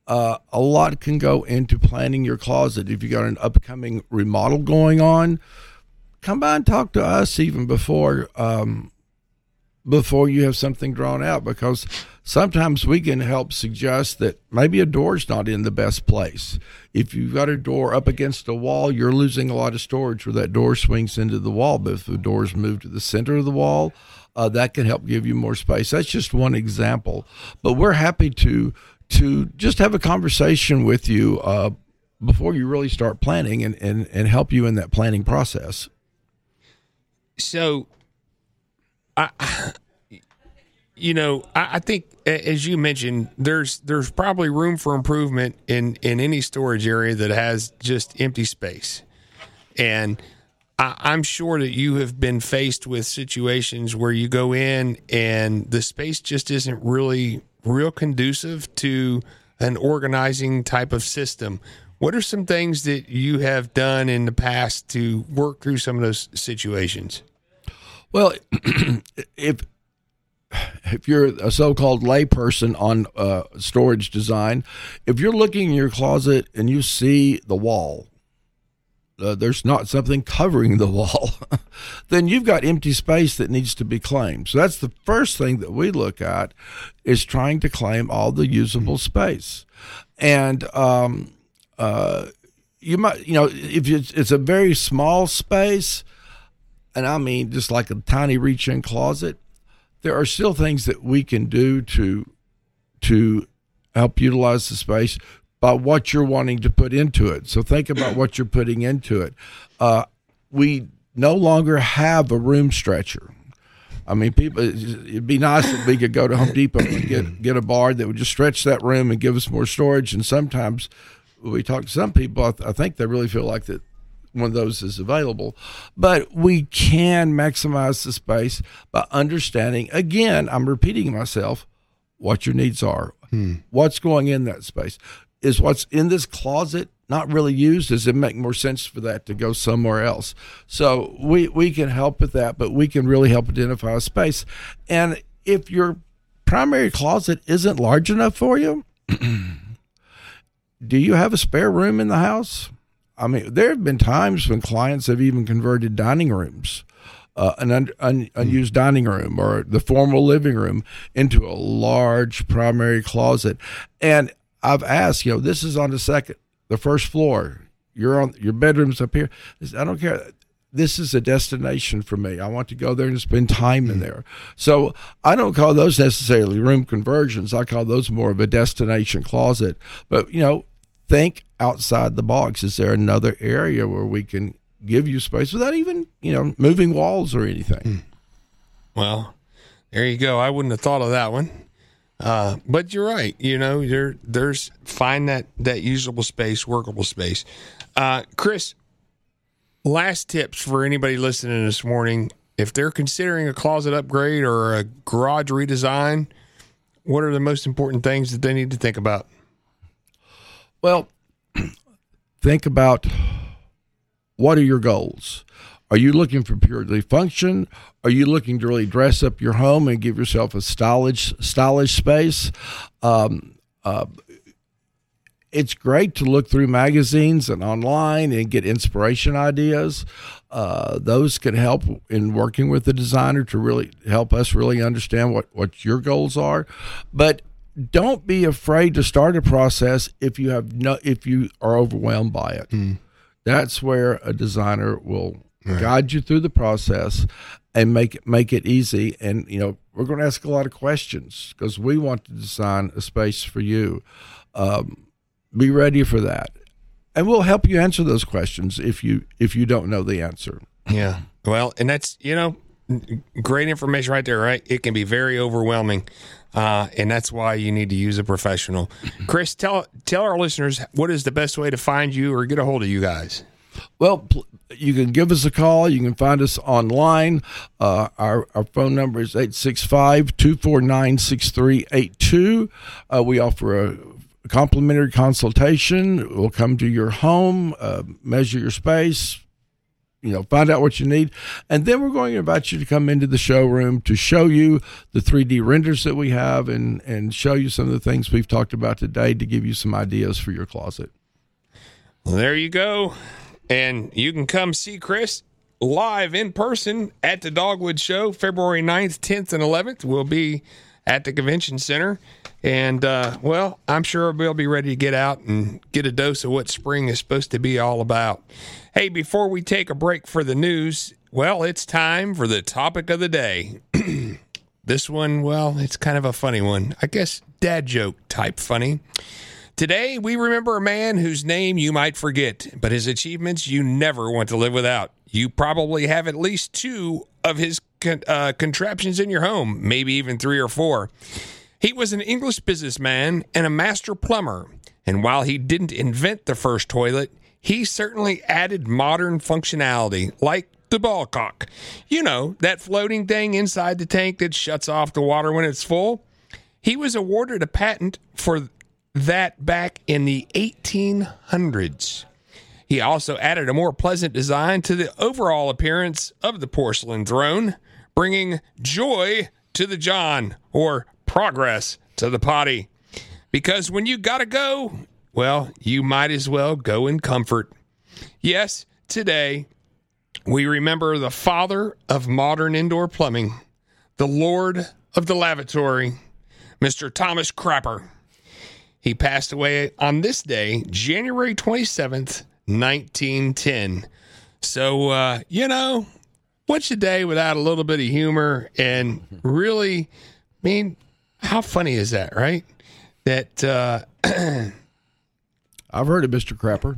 uh, a lot can go into planning your closet. If you got an upcoming remodel going on, come by and talk to us even before um, before you have something drawn out because sometimes we can help suggest that maybe a door's not in the best place. If you've got a door up against a wall, you're losing a lot of storage where that door swings into the wall. But if the door's moved to the center of the wall, uh, that can help give you more space. That's just one example. But we're happy to to just have a conversation with you uh, before you really start planning and, and, and help you in that planning process. So I, you know, I, I, think as you mentioned, there's there's probably room for improvement in in any storage area that has just empty space, and I, I'm sure that you have been faced with situations where you go in and the space just isn't really real conducive to an organizing type of system. What are some things that you have done in the past to work through some of those situations? Well, (clears throat) if if you're a so-called layperson on uh, storage design, if you're looking in your closet and you see the wall, uh, there's not something covering the wall, (laughs) then you've got empty space that needs to be claimed. So that's the first thing that we look at is trying to claim all the usable space, and um, uh, you might, you know, if it's, it's a very small space and I mean just like a tiny reach in closet, there are still things that we can do to to help utilize the space by what you're wanting to put into it. So think about what you're putting into it. Uh, we no longer have a room stretcher. I mean, people. It'd be nice if we could go to Home Depot and get get a bar that would just stretch that room and give us more storage. And sometimes we talk to some people. I, th- I think they really feel like that one of those is available. But we can maximize the space by understanding, again, I'm repeating myself, what your needs are. Hmm. What's going in that space? Is what's in this closet not really used? Does it make more sense for that to go somewhere else? So we, we can help with that, but we can really help identify a space. And if your primary closet isn't large enough for you, (clears throat) do you have a spare room in the house? I mean, there have been times when clients have even converted dining rooms, uh, an un, un, unused dining room or the formal living room into a large primary closet. And I've asked, you know, this is on the second, the first floor. You're on your bedroom's up here. I don't care. This is a destination for me. I want to go there and spend time in there. So I don't call those necessarily room conversions. I call those more of a destination closet. But you know, think outside the box. Is there another area where we can give you space without even, you know, moving walls or anything? Hmm. Well, there you go. I wouldn't have thought of that one. Uh, but you're right. You know, there there's find that that usable space, workable space. Uh, Chris, last tips for anybody listening this morning. If they're considering a closet upgrade or a garage redesign, what are the most important things that they need to think about? Well, (clears throat) think about what are your goals? Are you looking for purely function? Are you looking to really dress up your home and give yourself a stylish, stylish space? Um, uh, it's great to look through magazines and online and get inspiration ideas. Uh, those can help in working with the designer to really help us really understand what, what your goals are. But don't be afraid to start a process if you have no if you are overwhelmed by it. Mm. That's where a designer will right. guide you through the process and make it make it easy. And you know we're going to ask a lot of questions because we want to design a space for you. Um, be ready for that, and we'll help you answer those questions if you if you don't know the answer. Yeah. Well, and that's you know great information right there. Right, it can be very overwhelming. Uh, and that's why you need to use a professional. Chris, tell tell our listeners what is the best way to find you or get a hold of you guys. Well, you can give us a call. You can find us online. Uh, our, our phone number is 865 249 6382. Uh, we offer a complimentary consultation. We'll come to your home, uh, measure your space, you know, find out what you need. And then we're going to invite you to come into the showroom to show you the 3D renders that we have and, and show you some of the things we've talked about today to give you some ideas for your closet. Well, there you go. And you can come see Chris live in person at the Dogwood Show February 9th, 10th, and 11th. We'll be at the convention center. And, uh, well, I'm sure we'll be ready to get out and get a dose of what spring is supposed to be all about. Hey, before we take a break for the news, well, it's time for the topic of the day. (clears throat) this one, well, it's kind of a funny one. I guess dad joke type funny. Today, we remember a man whose name you might forget, but his achievements you never want to live without. You probably have at least two of his con- uh, contraptions in your home, maybe even three or four. He was an English businessman and a master plumber. And while he didn't invent the first toilet, he certainly added modern functionality, like the ball cock. You know, that floating thing inside the tank that shuts off the water when it's full. He was awarded a patent for that back in the 1800s. He also added a more pleasant design to the overall appearance of the porcelain throne, bringing joy to the John or progress to the potty. Because when you gotta go, well, you might as well go in comfort. Yes, today we remember the father of modern indoor plumbing, the lord of the lavatory, Mr. Thomas Crapper. He passed away on this day, January 27th, 1910. So, uh, you know, what's a day without a little bit of humor and really, I mean, how funny is that, right? That, uh, (clears throat) I've heard of Mr. Crapper.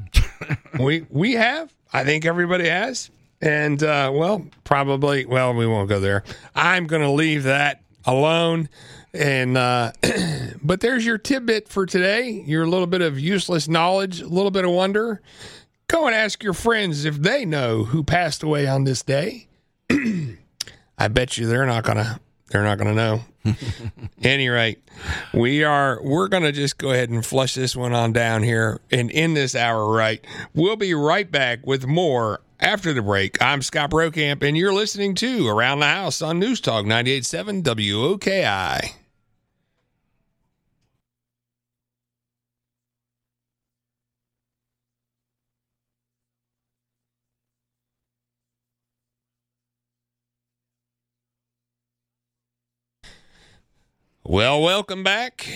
(laughs) we we have. I think everybody has. And uh, well, probably. Well, we won't go there. I'm going to leave that alone. And uh, (clears throat) but there's your tidbit for today. Your little bit of useless knowledge, a little bit of wonder. Go and ask your friends if they know who passed away on this day. (clears throat) I bet you they're not gonna they're not gonna know. (laughs) Any rate, we are we're gonna just go ahead and flush this one on down here and end this hour right. We'll be right back with more after the break. I'm Scott Brokamp, and you're listening to Around the House on News Talk 98.7 WOKI. Well, welcome back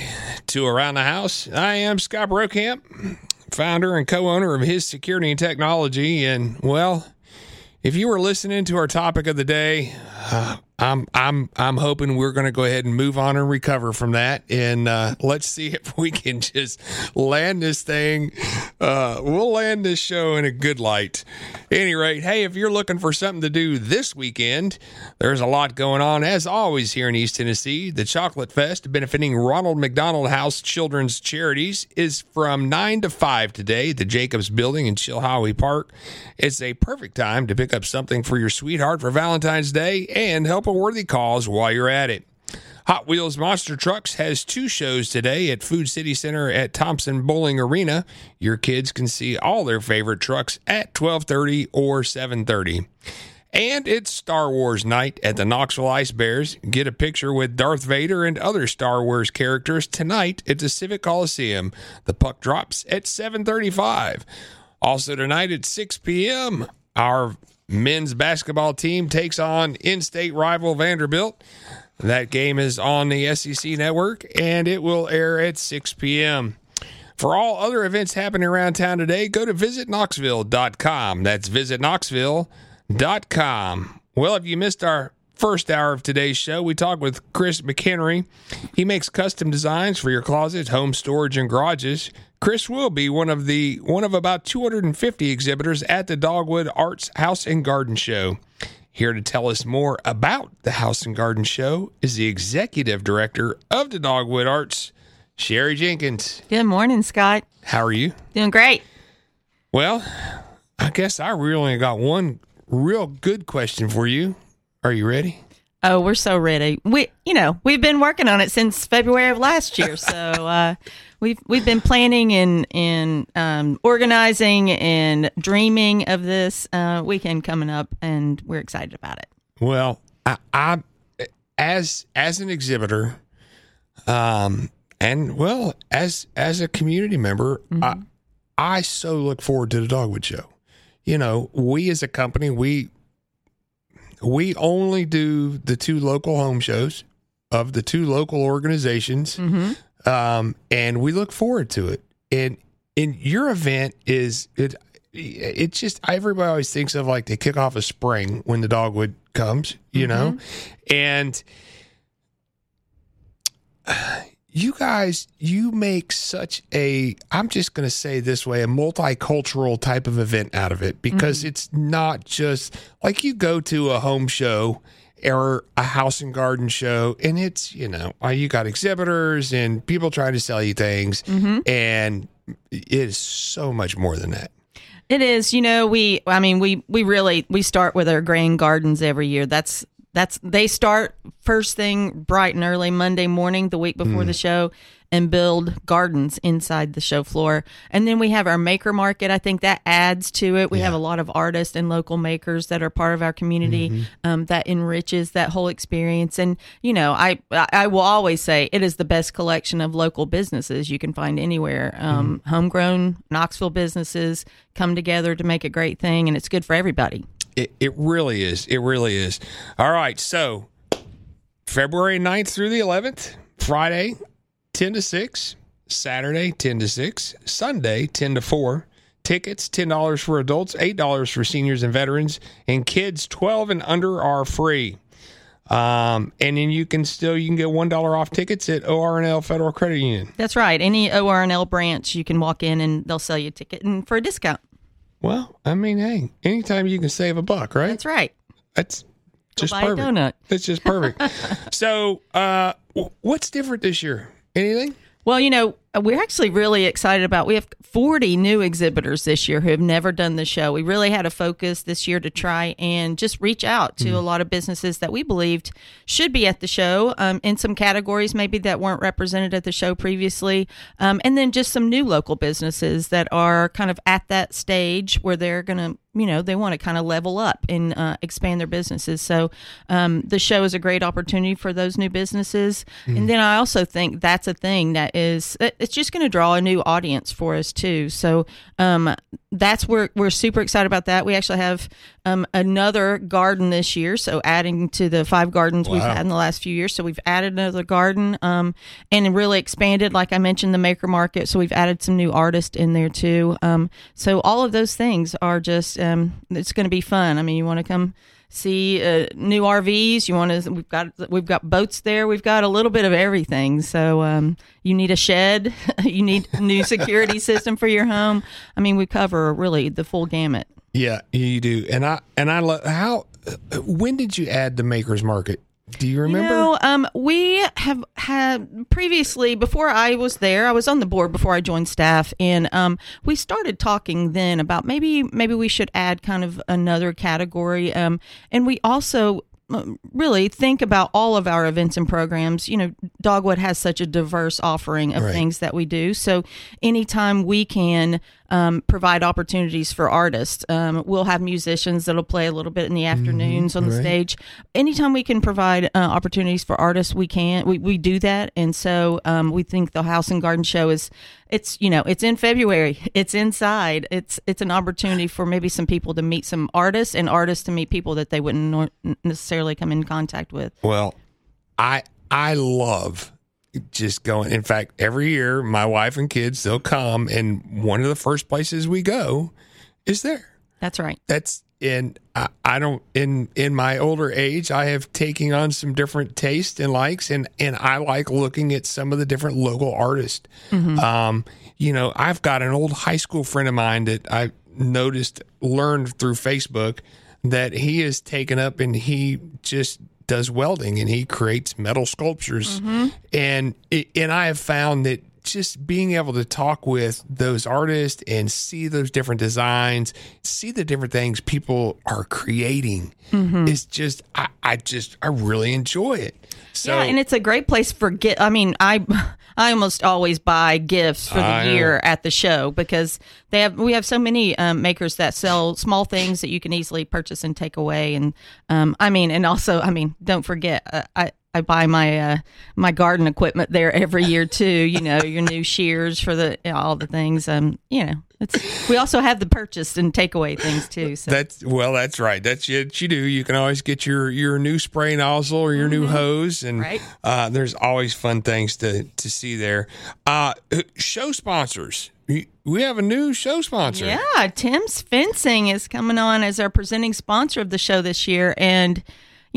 to Around the House. I am Scott Brokamp, founder and co owner of His Security and Technology. And, well, if you were listening to our topic of the day, uh, I'm I'm I'm hoping we're going to go ahead and move on and recover from that, and uh, let's see (laughs) if we can just land this thing. Uh, we'll land this show in a good light. Any rate, hey, if you're looking for something to do this weekend, there's a lot going on as always here in East Tennessee. The Chocolate Fest, benefiting Ronald McDonald House Children's Charities, is from nine to five today. at The Jacobs Building in Chilhowee Park. It's a perfect time to pick up something for your sweetheart for Valentine's Day and help a worthy cause while you're at it. Hot Wheels Monster Trucks has two shows today at Food City Center at Thompson-Boling Arena. Your kids can see all their favorite trucks at 12:30 or 7:30. And it's Star Wars night at the Knoxville Ice Bears. Get a picture with Darth Vader and other Star Wars characters tonight at the Civic Coliseum. The puck drops at 7:35. Also tonight at 6 p.m., our men's basketball team takes on in-state rival Vanderbilt. That game is on the SEC network and it will air at 6 p.m. For all other events happening around town today, go to visitknoxville.com. That's visitknoxville.com. Well, if you missed our first hour of today's show, we talked with Chris McKenry. He makes custom designs for your closets, home storage, and garages. Chris will be one of the one of about 250 exhibitors at the Dogwood Arts House and Garden Show. Here to tell us more about the House and Garden Show is the executive director of the Dogwood Arts, Sherry Jenkins. Good morning, Scott. How are you? Doing great. Well, I guess I really only got one real good question for you. Are you ready? Oh, we're so ready. We, you know, we've been working on it since February of last year. So uh, we've we've been planning and and um, organizing and dreaming of this uh, weekend coming up, and we're excited about it. Well, I, I as as an exhibitor, um, and well, as as a community member, I I so look forward to the Dogwood Show. You know, we as a company, we we only do the two local home shows of the two local organizations, um, and we look forward to it. And and your event is it. It's just everybody always thinks of like they kick off a spring when the dogwood comes, you know, and you guys, you make such a, I'm just going to say this way, a multicultural type of event out of it because it's not just like you go to a home show or a house and garden show and it's, you know, uh, you got exhibitors and people trying to sell you things and it is so much more than that. It is, you know, we I mean, we we really we start with our grain gardens every year. That's that's they start first thing bright and early Monday morning the week before the show and build gardens inside the show floor. And then we have our maker market. I think that adds to it. We have a lot of artists and local makers that are part of our community um, that enriches that whole experience. And you know, I I will always say it is the best collection of local businesses you can find anywhere. Um, Homegrown Knoxville businesses come together to make a great thing, and it's good for everybody. It, it really is. It really is. All right. So, February 9th through the 11th, Friday, 10 to 6, Saturday, 10 to 6, Sunday, 10 to 4. Tickets, $10 for adults, $8 for seniors and veterans, and kids 12 and under are free. Um, and then you can still you can get one dollar off tickets at ORNL Federal Credit Union. That's right. Any ORNL branch, you can walk in and they'll sell you a ticket and for a discount. Well, I mean, hey, anytime you can save a buck, right? That's right. That's just perfect. donut. That's just perfect. (laughs) so, uh, what's different this year? Anything? Well, you know, we're actually really excited about. We have 40 new exhibitors this year who have never done the show. We really had a focus this year to try and just reach out to a lot of businesses that we believed should be at the show um, in some categories maybe that weren't represented at the show previously, um, and then just some new local businesses that are kind of at that stage where they're going to you know they want to kind of level up and uh, expand their businesses. So um, the show is a great opportunity for those new businesses. And then i also think that's a thing that is it's just going to draw a new audience for us too so um, that's where we're super excited about that. We actually have um, another garden this year. So adding to the five gardens we've had in the last few years. So we've added another garden um, and really expanded like i mentioned the maker market. So we've added some new artists in there too. Um, so all of those things are just um, it's going to be fun. I mean you want to come see uh, new RVs, you want to. We've got we've got boats there. We've got a little bit of everything. So um, you need a shed, (laughs) you need a new security (laughs) system for your home. I mean, we cover really the full gamut. Yeah, you do. And I and I love how. When did you add the makers market? Do you remember? You know, um, we have had previously, before I was there, I was on the board before I joined staff, and um, we started talking then about maybe maybe we should add kind of another category. Um, and we also um, really think about all of our events and programs. You know, Dogwood has such a diverse offering of Right. things that we do. So anytime we can um, provide opportunities for artists, um, we'll have musicians that'll play a little bit in the afternoons on the right. stage. Anytime we can provide uh, opportunities for artists, we can. We, we do that, and so um, we think the House and Garden Show is. It's you know it's in February. (laughs) It's inside. It's it's an opportunity for maybe some people to meet some artists and artists to meet people that they wouldn't nor- necessarily come in contact with. Well, I I love just going. In fact, every year my wife and kids they'll come, and one of the first places we go is there. That's right. That's and I, I don't in in my older age I have taken on some different tastes and likes, and and I like looking at some of the different local artists. Um, you know, I've got an old high school friend of mine that I noticed learned through Facebook that he is taken up and he just does welding and he creates metal sculptures. Mm-hmm. And it, and I have found that just being able to talk with those artists and see those different designs, see the different things people are creating is just I, I just I really enjoy it. So yeah, and it's a great place for get. I mean, I (laughs) I almost always buy gifts for the I know. year at the show because they have we have so many um, makers that sell small things that you can easily purchase and take away. And um, I mean, and also, I mean, don't forget, uh, I. I buy my uh, my garden equipment there every year too. You know, your new shears for the all the things. Um, you know, it's we also have the purchase and takeaway things too. So That's well, that's right. That's what you do. You can always get your your new spray nozzle or your new hose, and Right. uh, there's always fun things to to see there. Uh, show sponsors. We have a new show sponsor. Yeah, Tim's Fencing is coming on as our presenting sponsor of the show this year, and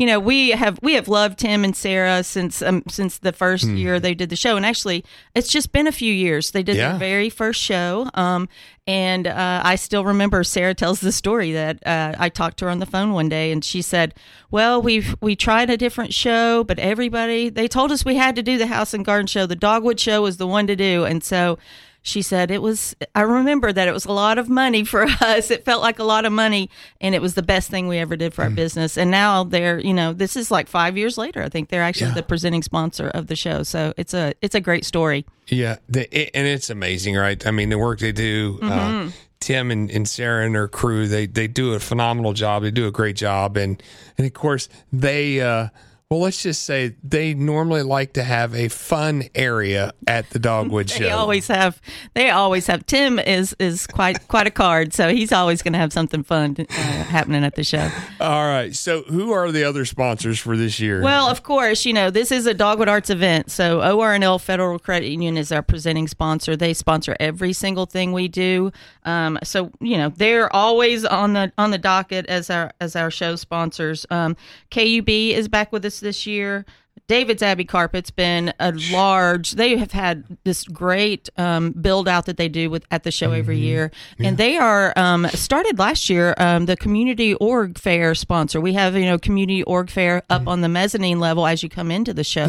you know we have we have loved Tim and Sarah since um, since the first Hmm. year they did the show, and actually it's just been a few years. They did Yeah. their very first show, um, and uh, I still remember Sarah tells the story that uh, I talked to her on the phone one day, and she said, "Well, we've we tried a different show, but everybody they told us we had to do the House and Garden show. The Dogwood show was the one to do, and so." She said it was i remember that it was a lot of money (laughs) for us it felt like a lot of money and it was the best thing we ever did for our business and now they're you know this is like five years later i think they're actually Yeah. the presenting sponsor of the show so it's a it's a great story Yeah, the, it, and it's amazing, right? I mean, the work they do. Uh, Tim and, and Sarah and their crew, they they do a phenomenal job. They do a great job, and and of course they. Uh, well, let's just say they normally like to have a fun area at the Dogwood (laughs) Show. they always have they always have tim is is quite quite a card so he's always going to have something fun uh, happening at the show All right. So, who are the other sponsors for this year? Well, of course, you know, this is a Dogwood Arts event. So ORNL Federal Credit Union is our presenting sponsor. They sponsor every single thing we do. Um, so, you know, they're always on the on the docket as our as our show sponsors. Um, KUB is back with us this year. David's Abbey Carpet's been a large. They have had this great um, build out that they do with at the show every year, and they are um, started last year. Um, the community org fair sponsor. We have you know community org fair up on the mezzanine level as you come into the show,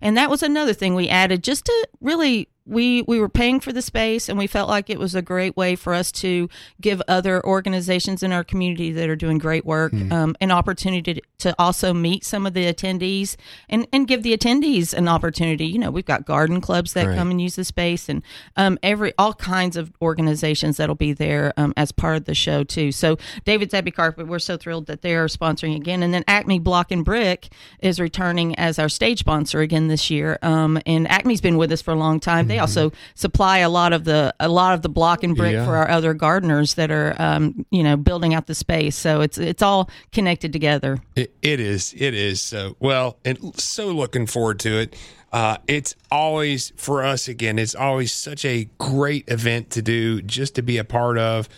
and that was another thing we added just to really we we were paying for the space and we felt like it was a great way for us to give other organizations in our community that are doing great work um, an opportunity to, to also meet some of the attendees and and give the attendees an opportunity. You know we've got garden clubs that Right. come and use the space and um, every all kinds of organizations that'll be there um, as part of the show too. So david's abbey carpet we're so thrilled that they are sponsoring again. And then acme block and brick is returning as our stage sponsor again this year um, and acme's been with us for a long time. They also supply a lot of the a lot of the block and brick Yeah. for our other gardeners that are um, you know building out the space so it's it's all connected together It, it is. It is. So well, and so looking forward to it. Uh, it's always for us again. It's always such a great event to do, just to be a part of.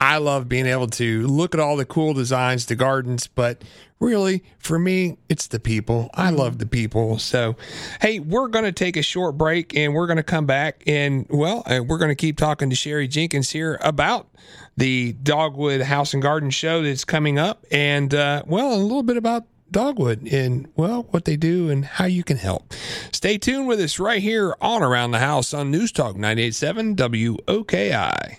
I love being able to look at all the cool designs, the gardens, but really for me, it's the people. I love the people. So, hey, we're going to take a short break and we're going to come back and, well, uh, we're going to keep talking to Sherry Jenkins here about the Dogwood House and Garden show that's coming up and, uh, well, a little bit about Dogwood and, well, what they do and how you can help. Stay tuned with us right here on Around the House on News Talk 987 WOKI.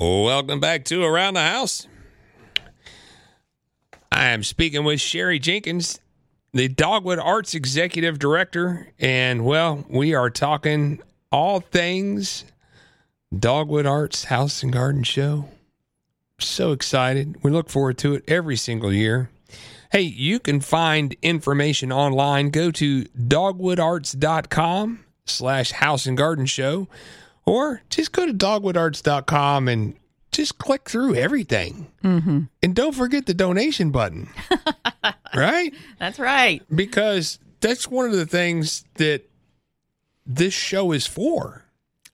Welcome back to Around the House. I am speaking with Sherry Jenkins, the Dogwood Arts Executive Director, and well, we are talking all things Dogwood Arts House and Garden Show. So excited. We look forward to it every single year. Hey, you can find information online. Go to dogwoodarts.com slash house and garden show or just go to dogwoodarts.com and just click through everything. Mm-hmm. And don't forget the donation button. (laughs) right? That's right. Because that's one of the things that this show is for.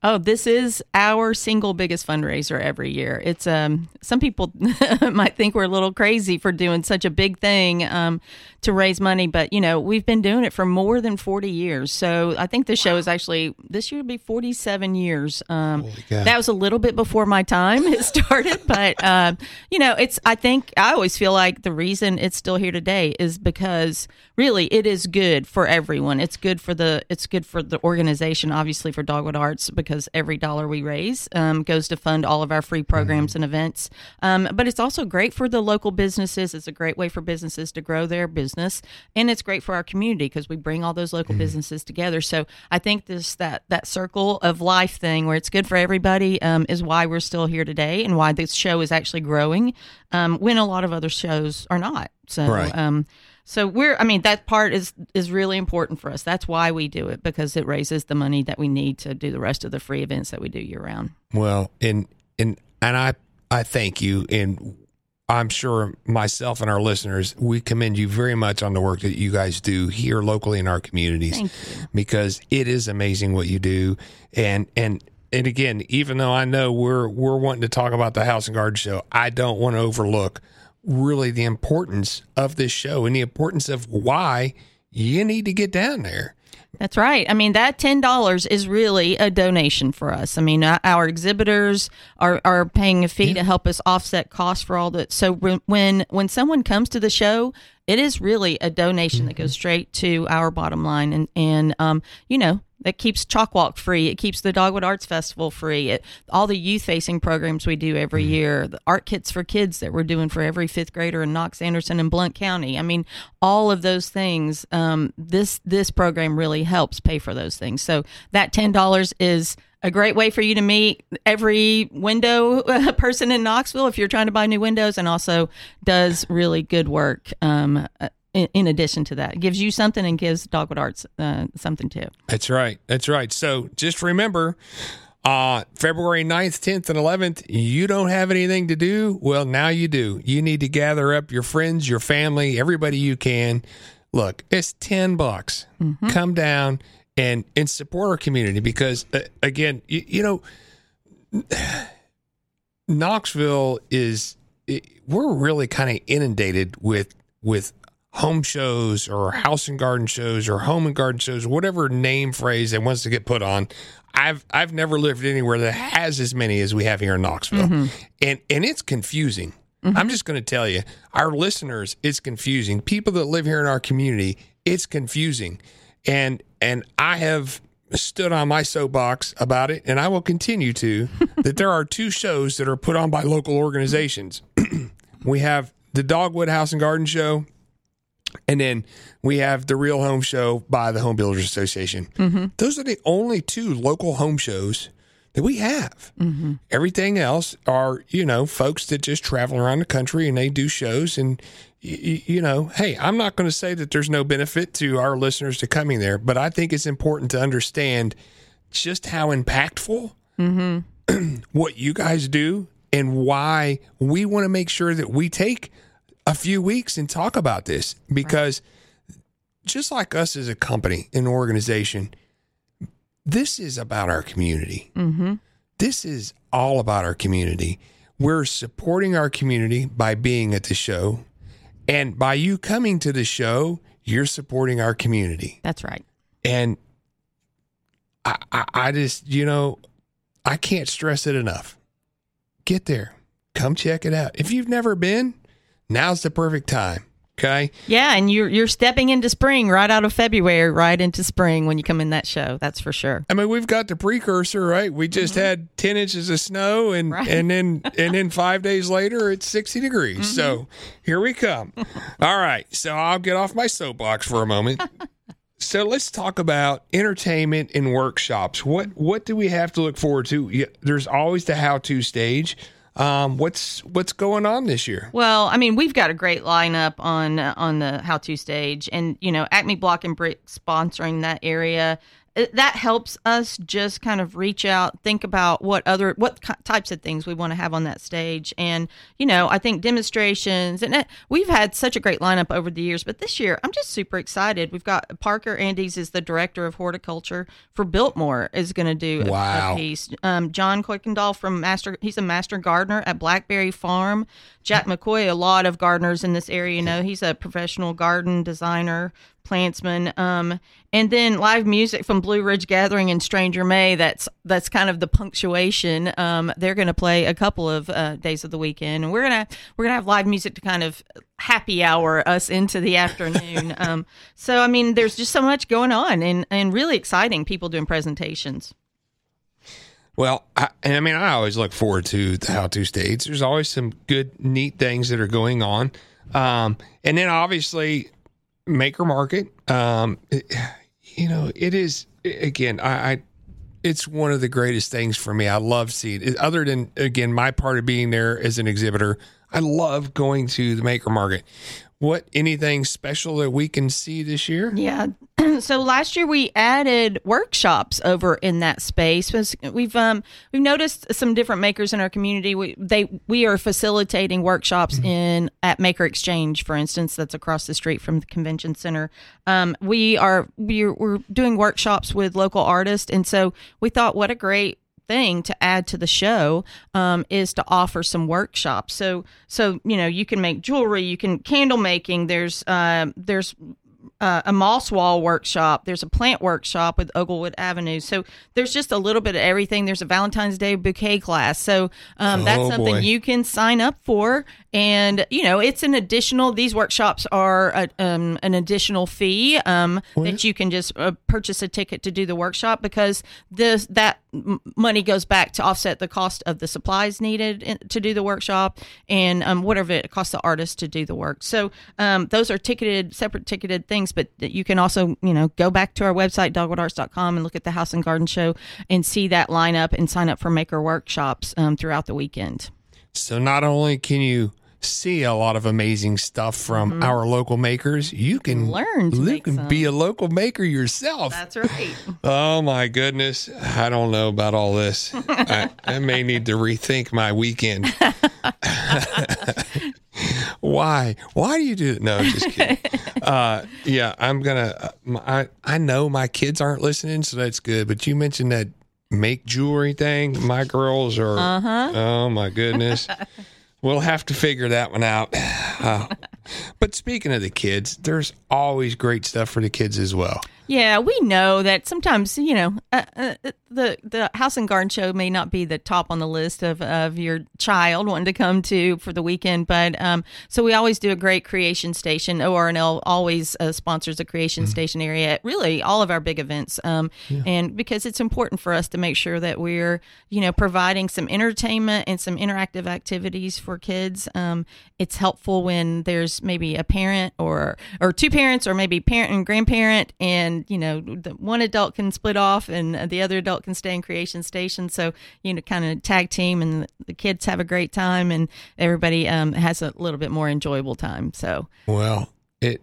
Oh, this is our single biggest fundraiser every year. It's um some people (laughs) might think we're a little crazy for doing such a big thing um to raise money, but you know, we've been doing it for more than 40 years. So, I think the show is actually this year will be 47 years. Um that was a little bit before my time (laughs) it started, but um you know, it's I think I always feel like the reason it's still here today is because really it is good for everyone. It's good for the it's good for the organization, obviously for Dogwood Arts because every dollar we raise um, goes to fund all of our free programs and events. Um, but it's also great for the local businesses. It's a great way for businesses to grow their business, and it's great for our community because we bring all those local businesses together. So I think this that that circle of life thing where it's good for everybody um, is why we're still here today and why this show is actually growing um, when a lot of other shows are not. So. Right. So we're I mean that part is is really important for us. That's why we do it because it raises the money that we need to do the rest of the free events that we do year round. Well, and and and I I thank you and I'm sure myself and our listeners we commend you very much on the work that you guys do here locally in our communities Thank you. because it is amazing what you do and and and again even though I know we're we're wanting to talk about the House and Garden show I don't want to overlook really the importance of this show and the importance of why you need to get down there. That's right. I mean, that ten dollars is really a donation for us. I mean, uh, our exhibitors are, are paying a fee to help us offset costs for all that. So when- when when someone comes to the show, it is really a donation that goes straight to our bottom line, and and um, you know that keeps Chalk Walk free. It keeps the Dogwood Arts Festival free. It, all the youth facing programs we do every year, the art kits for kids that we're doing for every fifth grader in Knox, Anderson, and Blount County. I mean, all of those things. Um, this this program really helps pay for those things. So that ten dollars is a great way for you to meet every window (laughs) person in Knoxville if you're trying to buy new windows, and also does really good work. Um, in, in addition to that, it gives you something and gives Dogwood Arts uh, something too. That's right. That's right. So just remember, uh, February 9th, 10th, and 11th, you don't have anything to do. Well, now you do. You need to gather up your friends, your family, everybody you can. Look, it's 10 bucks. Come down and, and support our community because, uh, again, you, you know, (sighs) Knoxville is, it, we're really kind of inundated with, with home shows or house and garden shows or home and garden shows, whatever name phrase that wants to get put on. I've I've never lived anywhere that has as many as we have here in Knoxville, mm-hmm. and and it's confusing. Mm-hmm. I'm just going to tell you, our listeners, it's confusing. People that live here in our community, it's confusing, and and I have stood on my soapbox about it, and I will continue to. (laughs) that there are two shows that are put on by local organizations. (clears throat) we have the Dogwood House and Garden Show, and then we have the Real Home Show by the Home Builders Association. Mm-hmm. Those are the only two local home shows that we have. Mm-hmm. Everything else are, you know, folks that just travel around the country and they do shows. And, y- you know, hey, I'm not going to say that there's no benefit to our listeners to coming there, but I think it's important to understand just how impactful mm-hmm. (clears throat) what you guys do and why we want to make sure that we take a few weeks and talk about this because just like us as a company, an organization, this is about our community. Mm-hmm. This is all about our community. We're supporting our community by being at the show. And by you coming to the show, you're supporting our community. That's right. And I, I, I just, you know, I can't stress it enough. Get there. Come check it out. If you've never been, now's the perfect time. Okay. Yeah, and you're you're stepping into spring right out of February, right into spring when you come in that show. That's for sure. I mean, we've got the precursor, right? We just mm-hmm. had ten inches of snow, and Right. and then (laughs) and then five days later, it's sixty degrees. So mm-hmm. here we come. All right, so I'll get off my soapbox for a moment. (laughs) so let's talk about entertainment and workshops. What what do we have to look forward to? There's always the how to stage. Um, what's what's going on this year? Well, I mean, we've got a great lineup on on the how to stage, and you know, Acme Block and Brick sponsoring that area. It, that helps us just kind of reach out, think about what other what types of things we want to have on that stage, and you know, I think demonstrations, and it, we've had such a great lineup over the years. But this year, I'm just super excited. We've got Parker Andes is the director of horticulture for Biltmore is going to do a- Wow. a piece. Um, John Kuykendall from Master, he's a master gardener at Blackberry Farm. Jack McCoy, a lot of gardeners in this area know he's a professional garden designer, plantsman. Um, and then live music from Blue Ridge Gathering and Stranger May. That's that's kind of the punctuation. Um, they're going to play a couple of uh, days of the weekend, and we're gonna we're gonna have live music to kind of happy hour us into the afternoon. (laughs) um, so I mean, there's just so much going on, and and really exciting people doing presentations. Well, I, and I mean, I always look forward to the how to States. There's always some good, neat things that are going on. Um, and then obviously, Maker Market. Um, it- you know, it is, again, I, I, it's one of the greatest things for me. I love seeing it. Other than, again, my part of being there as an exhibitor, I love going to the Maker Market. What, anything special that we can see this year? Yeah. (clears throat) so last year we added workshops over in that space. We've um we've noticed some different makers in our community. We they we are facilitating workshops in at Maker Exchange, for instance, that's across the street from the convention center. Um, we are we're, we're doing workshops with local artists, and so we thought, what a great thing to add to the show um, is to offer some workshops. So so you know you can make jewelry, you can candle making. There's uh, there's uh, a moss wall workshop. There's a plant workshop with Oglewood Avenue. So there's just a little bit of everything. There's a Valentine's Day bouquet class. So um, that's Oh, something boy. you can sign up for. And you know, it's an additional. These workshops are a, um, an additional fee um, that you can just uh, purchase a ticket to do the workshop because this that money goes back to offset the cost of the supplies needed in, to do the workshop and um, whatever it costs the artist to do the work. So um, those are ticketed, separate ticketed things, but you can also, you know, go back to our website, dogwoodarts.com and look at the House and Garden Show and see that lineup and sign up for maker workshops um, throughout the weekend. So not only can you see a lot of amazing stuff from our local makers, you can Learn you can some. be a local maker yourself. That's right. (laughs) oh my goodness, I don't know about all this. (laughs) I, I may need to rethink my weekend. (laughs) Why? Why do you do it? No, just kidding. Uh, yeah, I'm gonna. uh, my- I I know my kids aren't listening, so that's good. But you mentioned that make jewelry thing. My girls are. Uh-huh. Oh my goodness. We'll have to figure that one out. (sighs) Uh, but speaking of the kids, there's always great stuff for the kids as well. Yeah, we know that sometimes you know uh, uh, the the House and Garden Show may not be the top on the list of, of your child wanting to come to for the weekend, but um, so we always do a great creation station. ORNL always uh, sponsors a creation station area at really all of our big events, um, and because it's important for us to make sure that we're you know providing some entertainment and some interactive activities for kids. Um, it's helpful when there's maybe a parent or or two parents or maybe parent and grandparent and you know the one adult can split off and the other adult can stay in creation station so you know kind of tag team and the kids have a great time and everybody um, has a little bit more enjoyable time so Well, it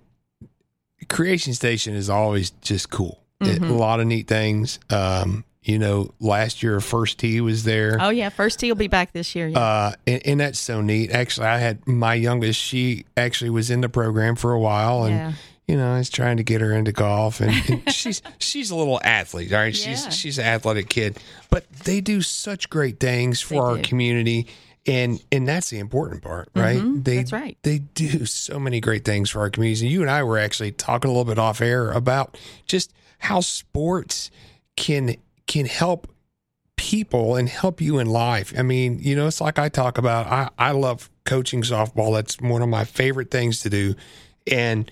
Creation Station is always just cool. It, a lot of neat things. Um, You know, last year First Tee was there. Oh yeah, first tee will be back this year. Yeah. Uh, and, and that's so neat. Actually, I had my youngest. She actually was in the program for a while, and Yeah. You know, he's trying to get her into golf, and, and (laughs) she's she's a little athlete. All right, Yeah. she's she's an athletic kid, but they do such great things for They our do. community, and and that's the important part, right? they, Mm-hmm. that's right. They do so many great things for our communities, and you and I were actually talking a little bit off air about just how sports can can help people and help you in life. I mean, you know, it's like I talk about. I I love coaching softball. That's one of my favorite things to do, and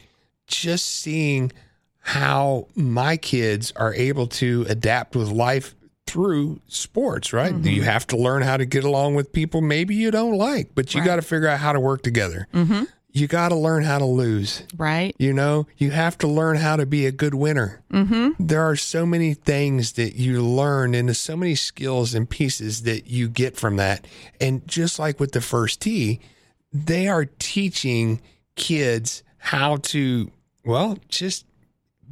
just seeing how my kids are able to adapt with life through sports. Right? Mm-hmm. You have to learn how to get along with people maybe you don't like, but you got to figure out how to work together. Mm-hmm. You got to learn how to lose. right. You know, you have to learn how to be a good winner. Mm-hmm. There are so many things that you learn, and there's so many skills and pieces that you get from that. And just like with the first tee, they are teaching kids how to, well, just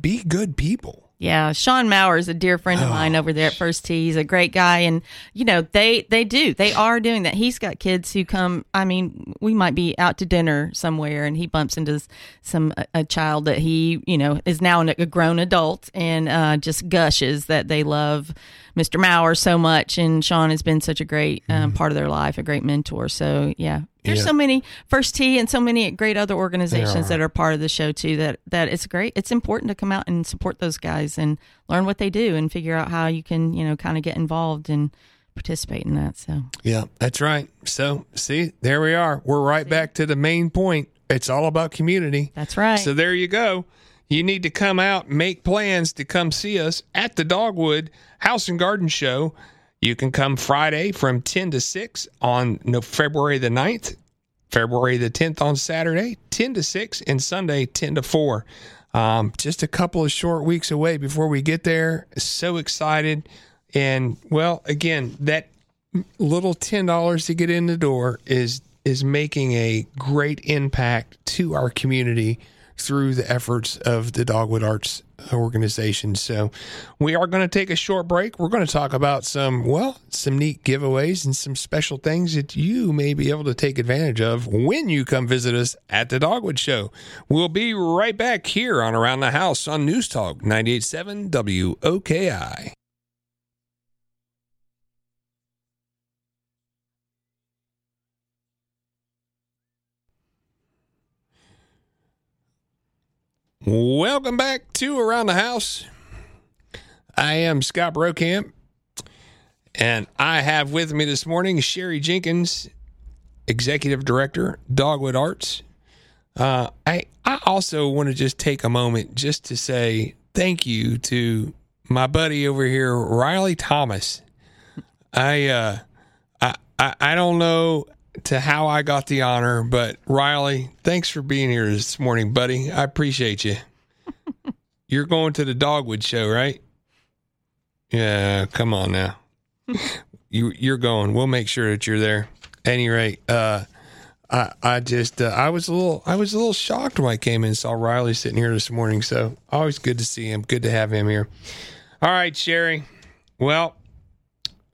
be good people. Yeah, Sean Maurer is a dear friend of Oh, mine over there at First Tee. He's a great guy, and you know they they do they are doing that. He's got kids who come. I mean, we might be out to dinner somewhere, and he bumps into some a, a child that he you know is now an- a grown adult, and uh, just gushes that they love Mr. Maurer so much, and Sean has been such a great um, part of their life, a great mentor. So yeah. There's. Yeah. so many First Tee and so many great other organizations are. that are part of the show too. That that it's great. It's important to come out and support those guys and learn what they do and figure out how you can you know kind of get involved and participate in that. So Yeah, that's right. So, see, there we are. We're right back to the main point. It's all about community. that's right. So there you go. You need to come out, make plans to come see us at the Dogwood House and Garden Show. You can come Friday from 10 to 6 on February the 9th, February the 10th on Saturday, 10 to 6, and Sunday, 10 to 4. Um, just a couple of short weeks away before we get there. So excited. And, well, again, that little ten dollars to get in the door is is making a great impact to our community through the efforts of the Dogwood Arts organization. So we are going to take a short break. We're going to talk about some well, some neat giveaways and some special things that you may be able to take advantage of when you come visit us at the Dogwood Show. We'll be right back here on Around the House on News Talk 987 WOKI. Welcome back to Around the House. I am Scott Brokamp, and I have with me this morning Sherry Jenkins, Executive Director, Dogwood Arts. Uh, I I also want to just take a moment just to say thank you to my buddy over here, Riley Thomas. I uh, I I, I don't know to how I got the honor, but Riley, thanks for being here this morning, buddy. I appreciate you. (laughs) You're going to the Dogwood show, right? Yeah, come on now. (laughs) you you're going. We'll make sure that you're there. Any rate, uh, I I just uh, I was a little I was a little shocked when I came in and saw Riley sitting here this morning. So always good to see him. Good to have him here. All right, Sherry. Well,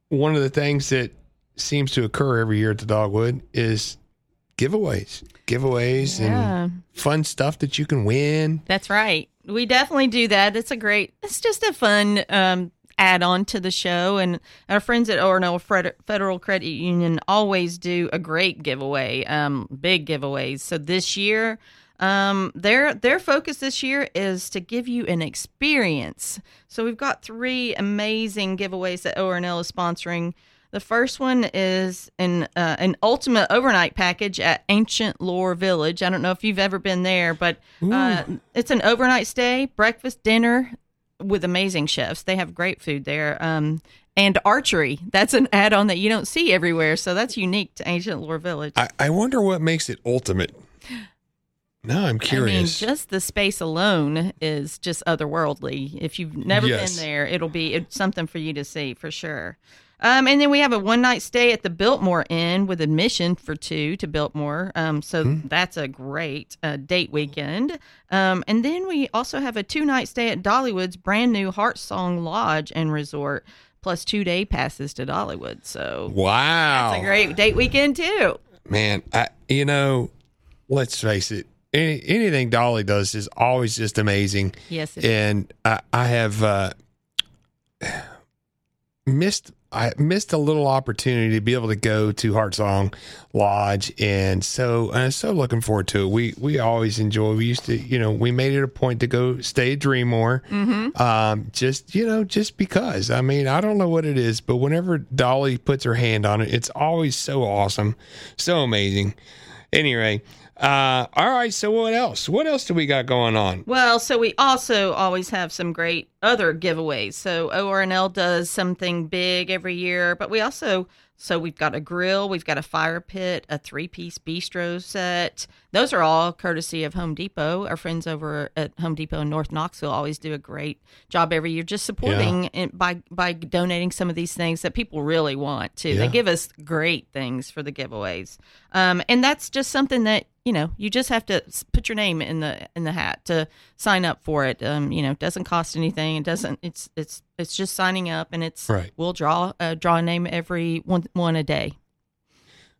one of the things that seems to occur every year at the Dogwood is giveaways, giveaways, Yeah. and fun stuff that you can win. That's right. We definitely do that. It's a great. It's just a fun um, add-on to the show, and our friends at Fred- Federal Credit Union always do a great giveaway, um, big giveaways. So this year, um, their their focus this year is to give you an experience. So we've got three amazing giveaways that ORNL is sponsoring. The first one is an uh, an ultimate overnight package at Ancient Lore Village. I don't know if you've ever been there, but uh, it's an overnight stay, breakfast, dinner with amazing chefs. They have great food there. Um, and archery. That's an add-on that you don't see everywhere, so that's unique to Ancient Lore Village. I, I wonder what makes it ultimate. No, I'm curious. I mean, just the space alone is just otherworldly. If you've never Yes. been there, it'll be it's something for you to see for sure. Um, and then we have a one night stay at the Biltmore Inn with admission for two to Biltmore. Um, so Hmm. that's a great uh, date weekend. Um, and then we also have a two night stay at Dollywood's brand new Heart Song Lodge and Resort. plus two day passes to Dollywood. So Wow. it's a great date weekend too. Man, I, you know, let's face it. Any, anything Dolly does is always just amazing. Yes, it is. and I, I have uh, (sighs) missed. I missed a little opportunity to be able to go to Heartsong Lodge, and so I'm so looking forward to it. We we always enjoy. We used to, you know, we made it a point to go stay at Dreammore, Mm-hmm. um, just you know, just because. I mean, I don't know what it is, but whenever Dolly puts her hand on it, it's always so awesome, so amazing. Anyway, uh, all right. So what else? What else do we got going on? Well, so we also always have some great other giveaways. So ORNL does something big every year, but we also so we've got a grill, we've got a fire pit, a three-piece bistro set. Those are all courtesy of Home Depot. Our friends over at Home Depot in North Knoxville always do a great job every year, just supporting it by by donating some of these things that people really want too. Yeah. They give us great things for the giveaways, um, and that's just something that you know you just have to put your name in the in the hat to sign up for it um you know it doesn't cost anything it doesn't it's it's it's just signing up and it's Right. we'll draw uh, draw a name every one one a day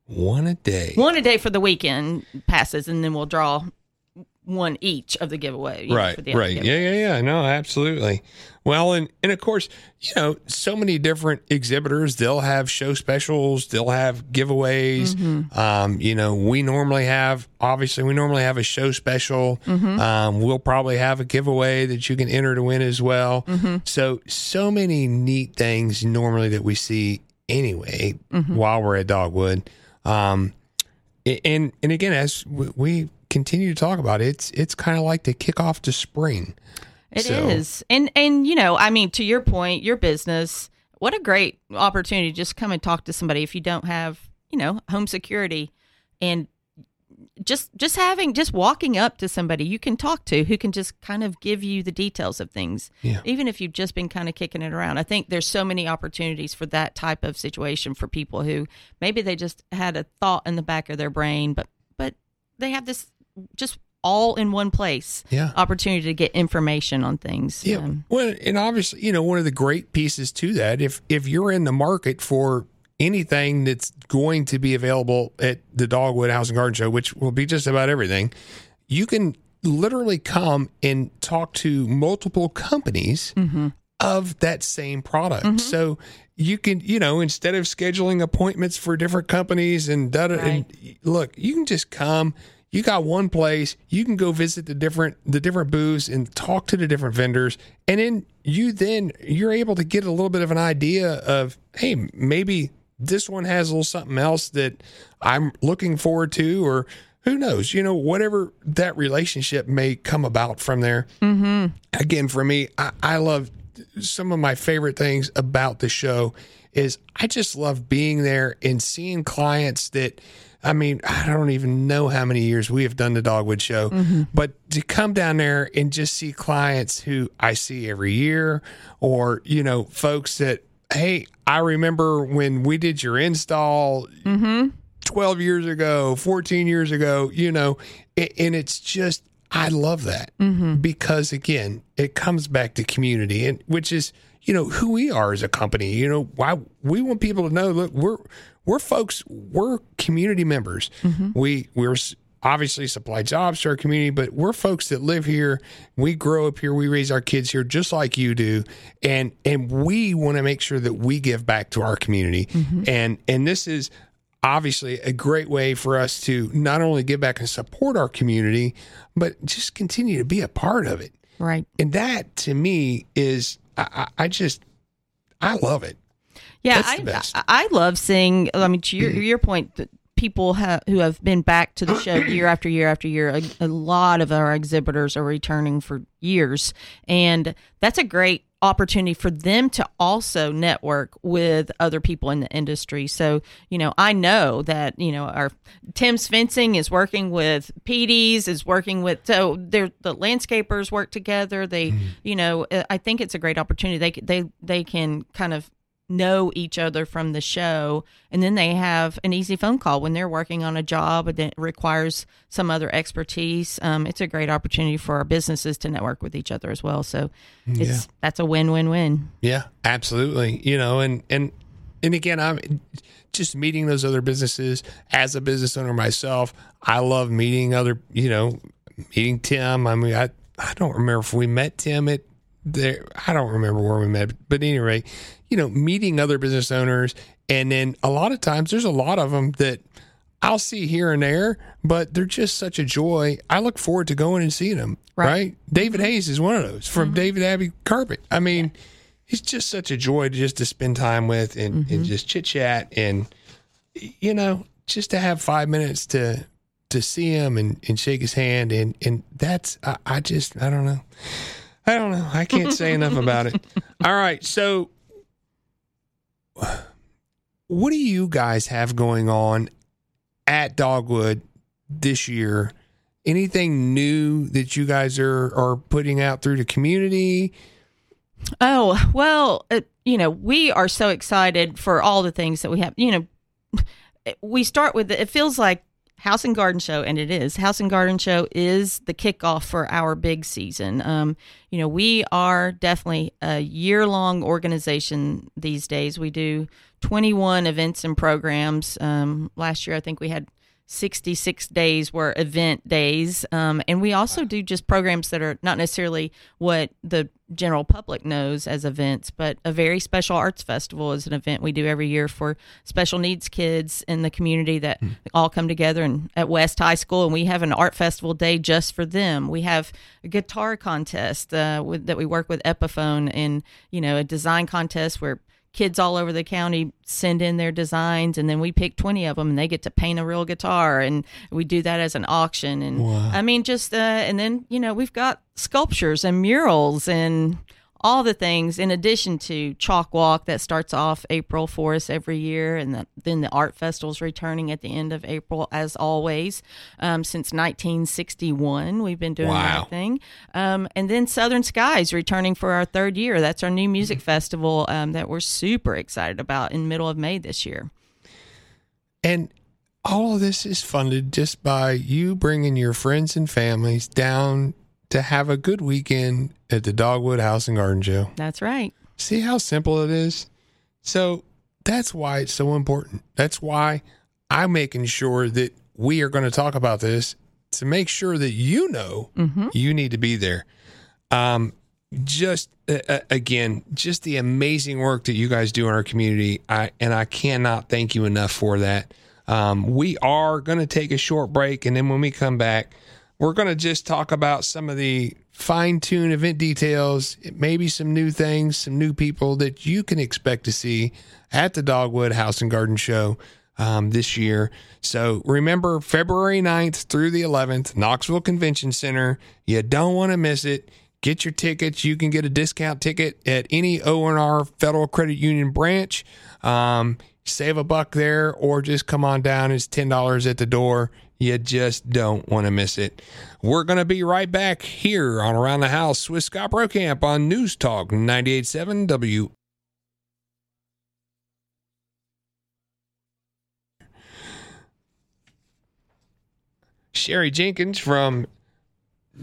One a day. one a day for the weekend passes and then we'll draw one each of the giveaway you know, right right giveaway. yeah yeah yeah no absolutely well and and of course you know so many different exhibitors they'll have show specials they'll have giveaways Mm-hmm. um you know we normally have obviously we normally have a show special Mm-hmm. um we'll probably have a giveaway that you can enter to win as well Mm-hmm. so so many neat things normally that we see anyway Mm-hmm. while we're at dogwood um and and again as we continue to talk about it it's it's kind of like the kickoff to spring It is, So- and and you know, I mean, to your point, your business. What a great opportunity! to Just come and talk to somebody if you don't have, you know, home security, and just just having just walking up to somebody you can talk to who can just kind of give you the details of things. Yeah. Even if you've just been kind of kicking it around, I think there's so many opportunities for that type of situation for people who maybe they just had a thought in the back of their brain, but but they have this just all in one place Yeah. opportunity to get information on things. Yeah. Um, well, and obviously, you know, one of the great pieces to that, if if you're in the market for anything that's going to be available at the Dogwood House and Garden Show, which will be just about everything, you can literally come and talk to multiple companies of that same product. So you can, you know, instead of scheduling appointments for different companies and da and look, you can just come. You got one place. You can go visit the different the different booths and talk to the different vendors, and then you then you're able to get a little bit of an idea of hey maybe this one has a little something else that I'm looking forward to, or who knows, you know, whatever that relationship may come about from there. Mm-hmm. Again, for me, I, I love some of my favorite things about the show is I just love being there and seeing clients that I mean, I don't even know how many years we have done the Dogwood show, mm-hmm. but to come down there and just see clients who I see every year or, you know, folks that, hey, I remember when we did your install mm-hmm. 12 years ago, 14 years ago, you know, and it's just, I love that mm-hmm. because again, it comes back to community and which is, you know, who we are as a company, you know, why we want people to know, look, we're, we're folks, we're community members. Mm-hmm. We, we're obviously supply jobs to our community, but we're folks that live here. We grow up here. We raise our kids here just like you do. And, and we want to make sure that we give back to our community. Mm-hmm. And, and this is, obviously a great way for us to not only give back and support our community, but just continue to be a part of it. right. And that to me is, I, I just, I love it. Yeah, I. I love seeing. I mean, to your your point, that people have who have been back to the show year after year after year. A, a lot of our exhibitors are returning for years, and that's a great opportunity for them to also network with other people in the industry. So, you know, I know that, you know, our Tim's fencing is working with PDs, is working with so they're the landscapers work together. They, mm-hmm. you know, I think it's a great opportunity. They they they can kind of know each other from the show and then they have an easy phone call when they're working on a job that requires some other expertise um, it's a great opportunity for our businesses to network with each other as well so it's Yeah. that's a win-win-win Yeah, absolutely. You know, and and and again, I'm just meeting those other businesses as a business owner myself. I love meeting other, you know, meeting Tim. I mean, I I don't remember if we met Tim at there. I don't remember where we met, but anyway, you know, meeting other business owners, and then a lot of times there's a lot of them that. I'll see here and there, but they're just such a joy. I look forward to going and seeing them. Right. Right. David mm-hmm. Hayes is one of those from mm-hmm. David Abbey Carpet. I mean, he's just such a joy to just to spend time with and, and mm-hmm. just chit chat and you know just to have five minutes to to see him and, and shake his hand and and that's I, I just I don't know I don't know I can't say enough (laughs) about it. All right, so what do you guys have going on at Dogwood this year? Anything new that you guys are are putting out through the community? Oh, well, uh, you know, we are so excited for all the things that we have. You know, we start with it feels like House and Garden Show, and it is. House and Garden Show is the kickoff for our big season. Um, you know, we are definitely a year long organization these days. We do 21 events and programs. Um, last year, I think we had 66 days were event days. Um, and we also do just programs that are not necessarily what the general public knows as events, but a very special arts festival is an event we do every year for special needs kids in the community that all come together and at West High School. And we have an art festival day just for them. We have a guitar contest uh, with, that we work with Epiphone and, you know, a design contest where kids all over the county send in their designs and then we pick 20 of them and they get to paint a real guitar and we do that as an auction and i mean just uh, and then you know we've got sculptures and murals and all the things in addition to chalk walk that starts off april for us every year and the, then the art festival's returning at the end of april as always. Um, since 1961 we've been doing Wow. that thing. Um, and then southern skies returning for our third year. That's our new music festival um, that we're super excited about in middle of may this year. And all of this is funded just by you bringing your friends and families down to have a good weekend at the Dogwood House and Garden Show. that's right See how simple it is? So that's why it's so important. That's why I'm making sure that we are going to talk about this to make sure that you know you need to be there. Um, just uh, uh, again, just the amazing work that you guys do in our community. I and I cannot thank you enough for that. Um, we are going to take a short break, and then when we come back, we're going to just talk about some of the fine tune event details, maybe some new things, some new people that you can expect to see at the Dogwood House and Garden Show um, this year. So remember, February 9th through the 11th, Knoxville Convention Center. You don't want to miss it. Get your tickets. You can get a discount ticket at any ORNL Federal Credit Union branch. Um, save a buck there, or just come on down. It's ten dollars at the door. You just don't want to miss it. We're going to be right back here on Around the House with Scott Brokamp on News Talk 98.7 W. Sherry Jenkins from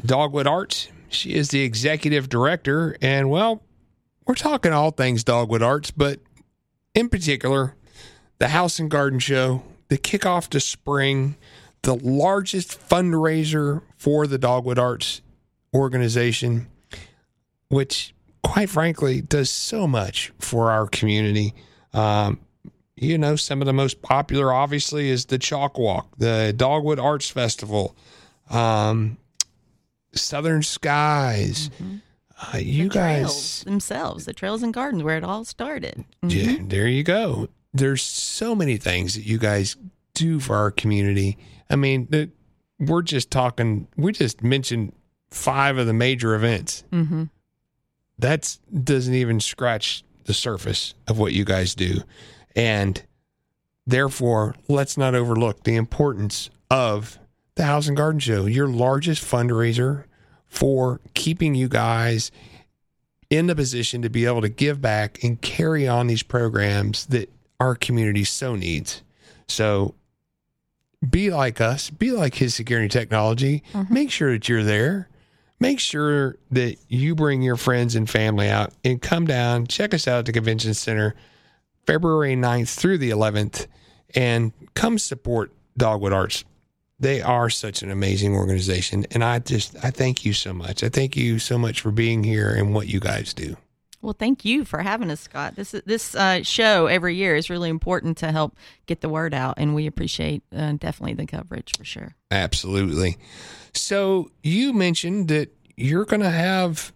Dogwood Arts. She is the executive director. And well, we're talking all things Dogwood Arts, but in particular, the House and Garden Show, the kickoff to spring, the largest fundraiser for the Dogwood Arts organization, which quite frankly does so much for our community. Um, you know, some of the most popular, obviously, is the Chalk Walk, the Dogwood Arts Festival, um, Southern Skies. Uh, you guys, themselves, the trails and gardens where it all started. yeah, there you go. There's so many things that you guys do for our community. I mean, the, we're just talking. We just mentioned five of the major events. Mm-hmm. That's doesn't even scratch the surface of what you guys do, and therefore, let's not overlook the importance of the House and Garden Show, your largest fundraiser for keeping you guys in the position to be able to give back and carry on these programs that our community so needs. So be like us, be like his security technology. Mm-hmm. Make sure that you're there. Make sure that you bring your friends and family out and come down, check us out at the convention center February 9th through the 11th and come support Dogwood Arts. They are such an amazing organization and I just I thank you so much. I thank you so much for being here and what you guys do. Well, thank you for having us, Scott. This this uh, show every year is really important to help get the word out, and we appreciate uh, definitely the coverage for sure. Absolutely. So you mentioned that you're going to have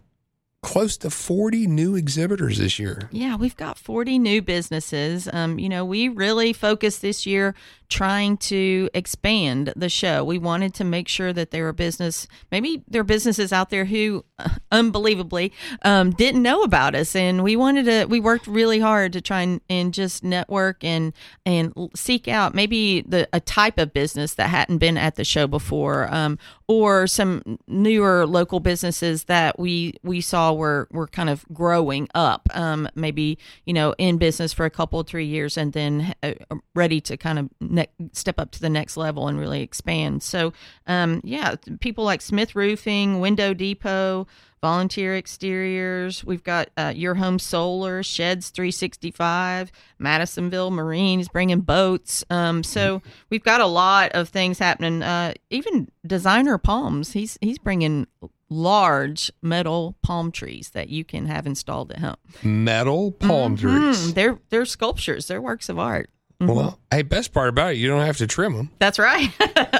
close to 40 new exhibitors this year. Yeah, we've got 40 new businesses. Um, you know, we really focused this year trying to expand the show. We wanted to make sure that there are business, maybe there are businesses out there who, uh, unbelievably, um, didn't know about us, and we wanted to. We worked really hard to try and, and just network and and seek out maybe the a type of business that hadn't been at the show before, um, or some newer local businesses that we we saw were were kind of growing up. Um, maybe you know in business for a couple three years and then uh, ready to kind of ne- step up to the next level and really expand. So, um, yeah, people like Smith Roofing, Window Depot, Volunteer Exteriors. We've got uh, Your Home Solar, Sheds 365, Madisonville Marines bringing boats. Um, so (laughs) we've got a lot of things happening. Uh, even Designer Palms, he's he's bringing large metal palm trees that you can have installed at home. Metal palm Mm, trees. they're they're sculptures. They're works of art. Mm-hmm. Well, hey, best part about it, you don't have to trim them. That's right,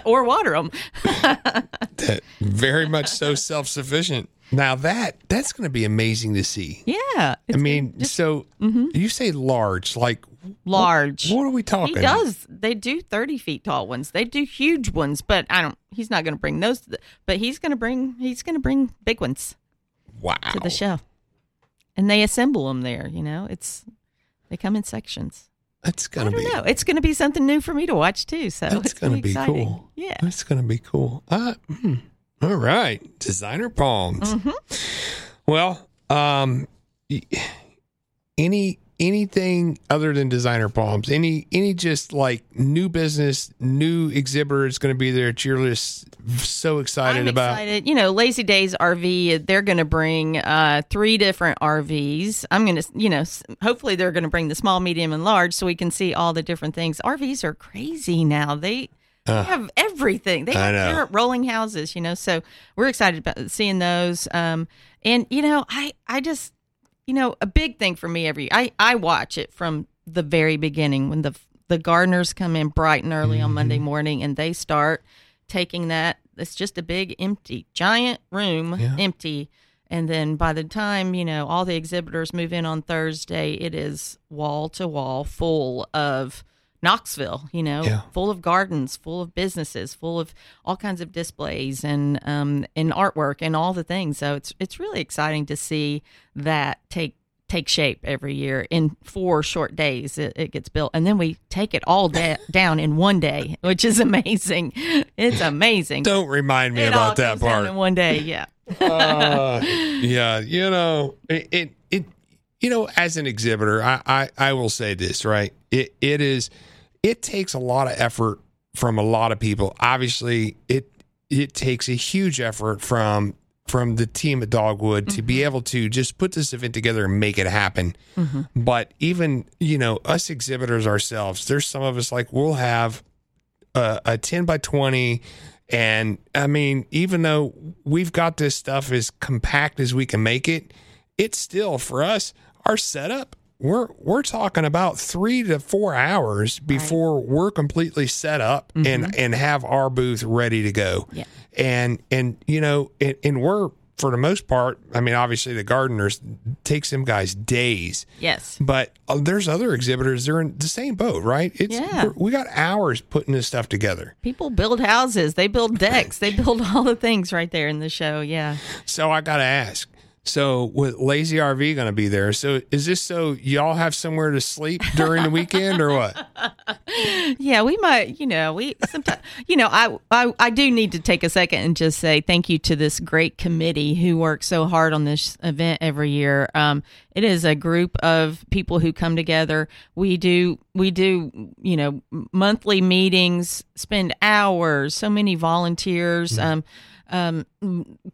(laughs) or water them. (laughs) that, Very much so self-sufficient. Now that that's going to be amazing to see. Yeah, I mean, so you say large, like large. what are we talking? He does. They do thirty feet tall ones. They do huge ones, but I don't. He's not going to bring those. To the, but he's going to bring. He's going to bring big ones Wow. to the show, and they assemble them there. You know, it's they come in sections. That's going to don't be know. It's going to be something new for me to watch too. So That's it's going to really be exciting. cool. Yeah. That's going to be cool. Uh, hmm. All right. Designer palms. Mm-hmm. Well, um, any anything other than designer palms? Any any just like new business, new exhibitor is going to be there that you're just so excited I'm about? excited. You know, Lazy Days RV, they're going to bring uh, three different RVs. I'm going to, you know, hopefully they're going to bring the small, medium, and large so we can see all the different things. RVs are crazy now. They, they have everything. They have know. rolling houses, you know. So we're excited about seeing those. Um, and you know, I, I just, you know, a big thing for me every I, I watch it from the very beginning when the the gardeners come in bright and early on Mm-hmm. Monday morning and they start taking that. It's just a big empty giant room, Yeah. empty. And then by the time, you know, all the exhibitors move in on Thursday, it is wall to wall full of Knoxville, you know, Yeah. full of gardens, full of businesses, full of all kinds of displays and um and artwork and all the things. So it's it's really exciting to see that take take shape every year in four short days it, it gets built and then we take it all da- (laughs) down in one day which is amazing it's amazing Don't remind me it about that part. in one day yeah (laughs) uh, yeah, you know, it, it, you know, as an exhibitor, I, I, I will say this, right? It, it is, it takes a lot of effort from a lot of people. Obviously, it, it takes a huge effort from, from the team at Dogwood to be mm-hmm. able to just put this event together and make it happen. Mm-hmm. But even, you know, us exhibitors ourselves, there's some of us like we'll have a, a 10 by 20 and i mean even though we've got this stuff as compact as we can make it it's still for us our setup we're we're talking about three to four hours before we're completely set up and and have our booth ready to go. Yeah. and and you know and, and we're for the most part i mean obviously the gardeners takes them guys days. Yes. But uh, there's other exhibitors they're in the same boat right? It's Yeah. we got hours putting this stuff together. People build houses they build decks they (laughs) build all the things right there in the show yeah. So I got to ask. So with Lazy RV going to be there. So is this so y'all have somewhere to sleep during the weekend or what? (laughs) yeah, we might, you know, we sometimes, you know, I, I, I do need to take a second and just say thank you to this great committee who works so hard on this event every year. Um, it is a group of people who come together. We do, we do, you know, monthly meetings, spend hours, so many volunteers. Mm-hmm. Um, um,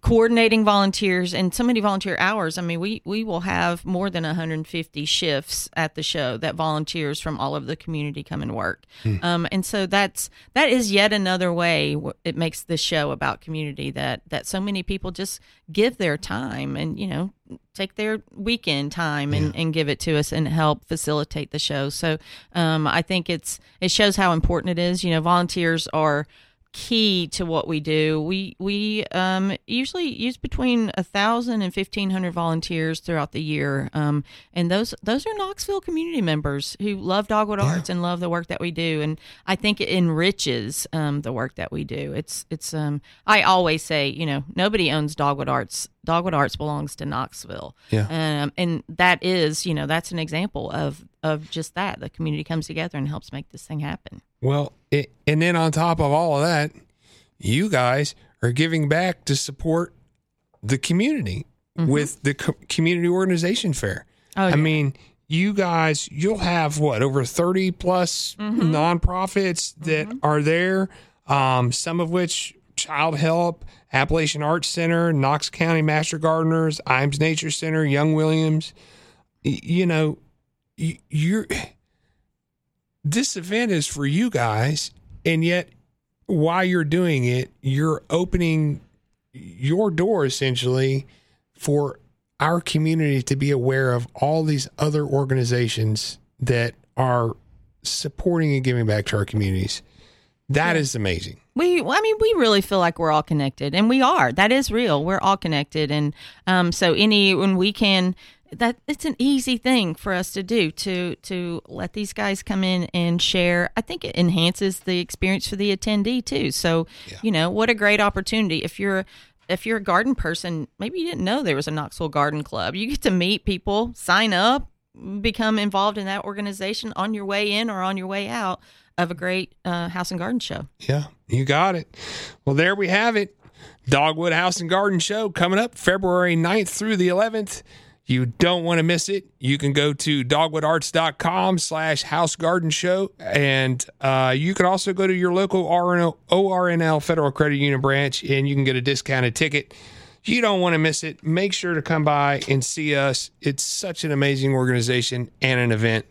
coordinating volunteers and so many volunteer hours. I mean, we, we will have more than 150 shifts at the show that volunteers from all over the community come and work. Hmm. Um, and so that's that is yet another way it makes the show about community that that so many people just give their time and you know take their weekend time and, yeah. and give it to us and help facilitate the show. So um, I think it's it shows how important it is. You know, volunteers are key to what we do. We we um, usually use between a thousand and fifteen hundred volunteers throughout the year, um, and those those are Knoxville community members who love Dogwood yeah. Arts and love the work that we do. And I think it enriches um, the work that we do. It's it's um, I always say you know nobody owns Dogwood Arts. Dogwood Arts belongs to Knoxville. Yeah. Um, and that is you know that's an example of of just that. The community comes together and helps make this thing happen. Well, it, and then on top of all of that, you guys are giving back to support the community mm-hmm. with the co- community organization fair. Oh, yeah. I mean, you guys, you'll have what over 30 plus mm-hmm. nonprofits that mm-hmm. are there, um, some of which Child Help, Appalachian Arts Center, Knox County Master Gardeners, Ijams Nature Center, Young Williams. You know, you're this event is for you guys, and yet while you're doing it, you're opening your door essentially for our community to be aware of all these other organizations that are supporting and giving back to our communities. That yeah. is amazing. We, I mean, we really feel like we're all connected, and we are. That is real. We're all connected, and um, so any when we can that it's an easy thing for us to do to to let these guys come in and share. I think it enhances the experience for the attendee too. So, yeah. you know, what a great opportunity if you're if you're a garden person, maybe you didn't know there was a Knoxville Garden Club. You get to meet people, sign up, become involved in that organization on your way in or on your way out of a great uh, house and garden show. Yeah, you got it. Well, there we have it. Dogwood House and Garden Show coming up February 9th through the 11th. You don't want to miss it. You can go to dogwoodarts.com slash house garden show. And uh, you can also go to your local RNL, ORNL Federal Credit Union branch and you can get a discounted ticket. You don't want to miss it. Make sure to come by and see us. It's such an amazing organization and an event.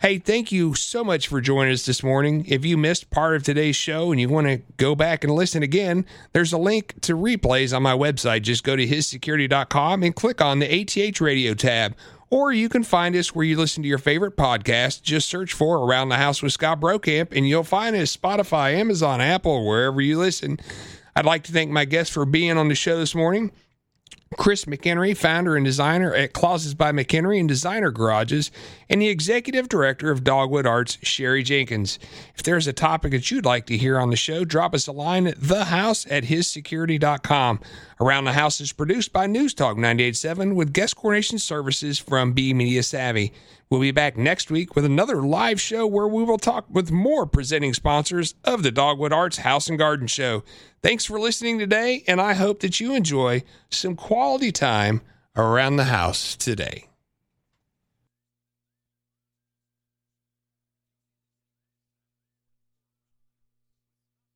Hey, thank you so much for joining us this morning. If you missed part of today's show and you want to go back and listen again, there's a link to replays on my website. Just go to hissecurity.com and click on the ATH radio tab. Or you can find us where you listen to your favorite podcast. Just search for Around the House with Scott Brokamp and you'll find us Spotify, Amazon, Apple, wherever you listen. I'd like to thank my guests for being on the show this morning. Chris McKenry, founder and designer at Closets by McKenry and Designer Garages, and the executive director of Dogwood Arts, Sherry Jenkins. If there's a topic that you'd like to hear on the show, drop us a line at thehouse at hissecurity.com. Around the House is produced by News Talk 987 with guest coordination services from B Media Savvy. We'll be back next week with another live show where we will talk with more presenting sponsors of the Dogwood Arts House and Garden Show. Thanks for listening today, and I hope that you enjoy some quality time around the house today.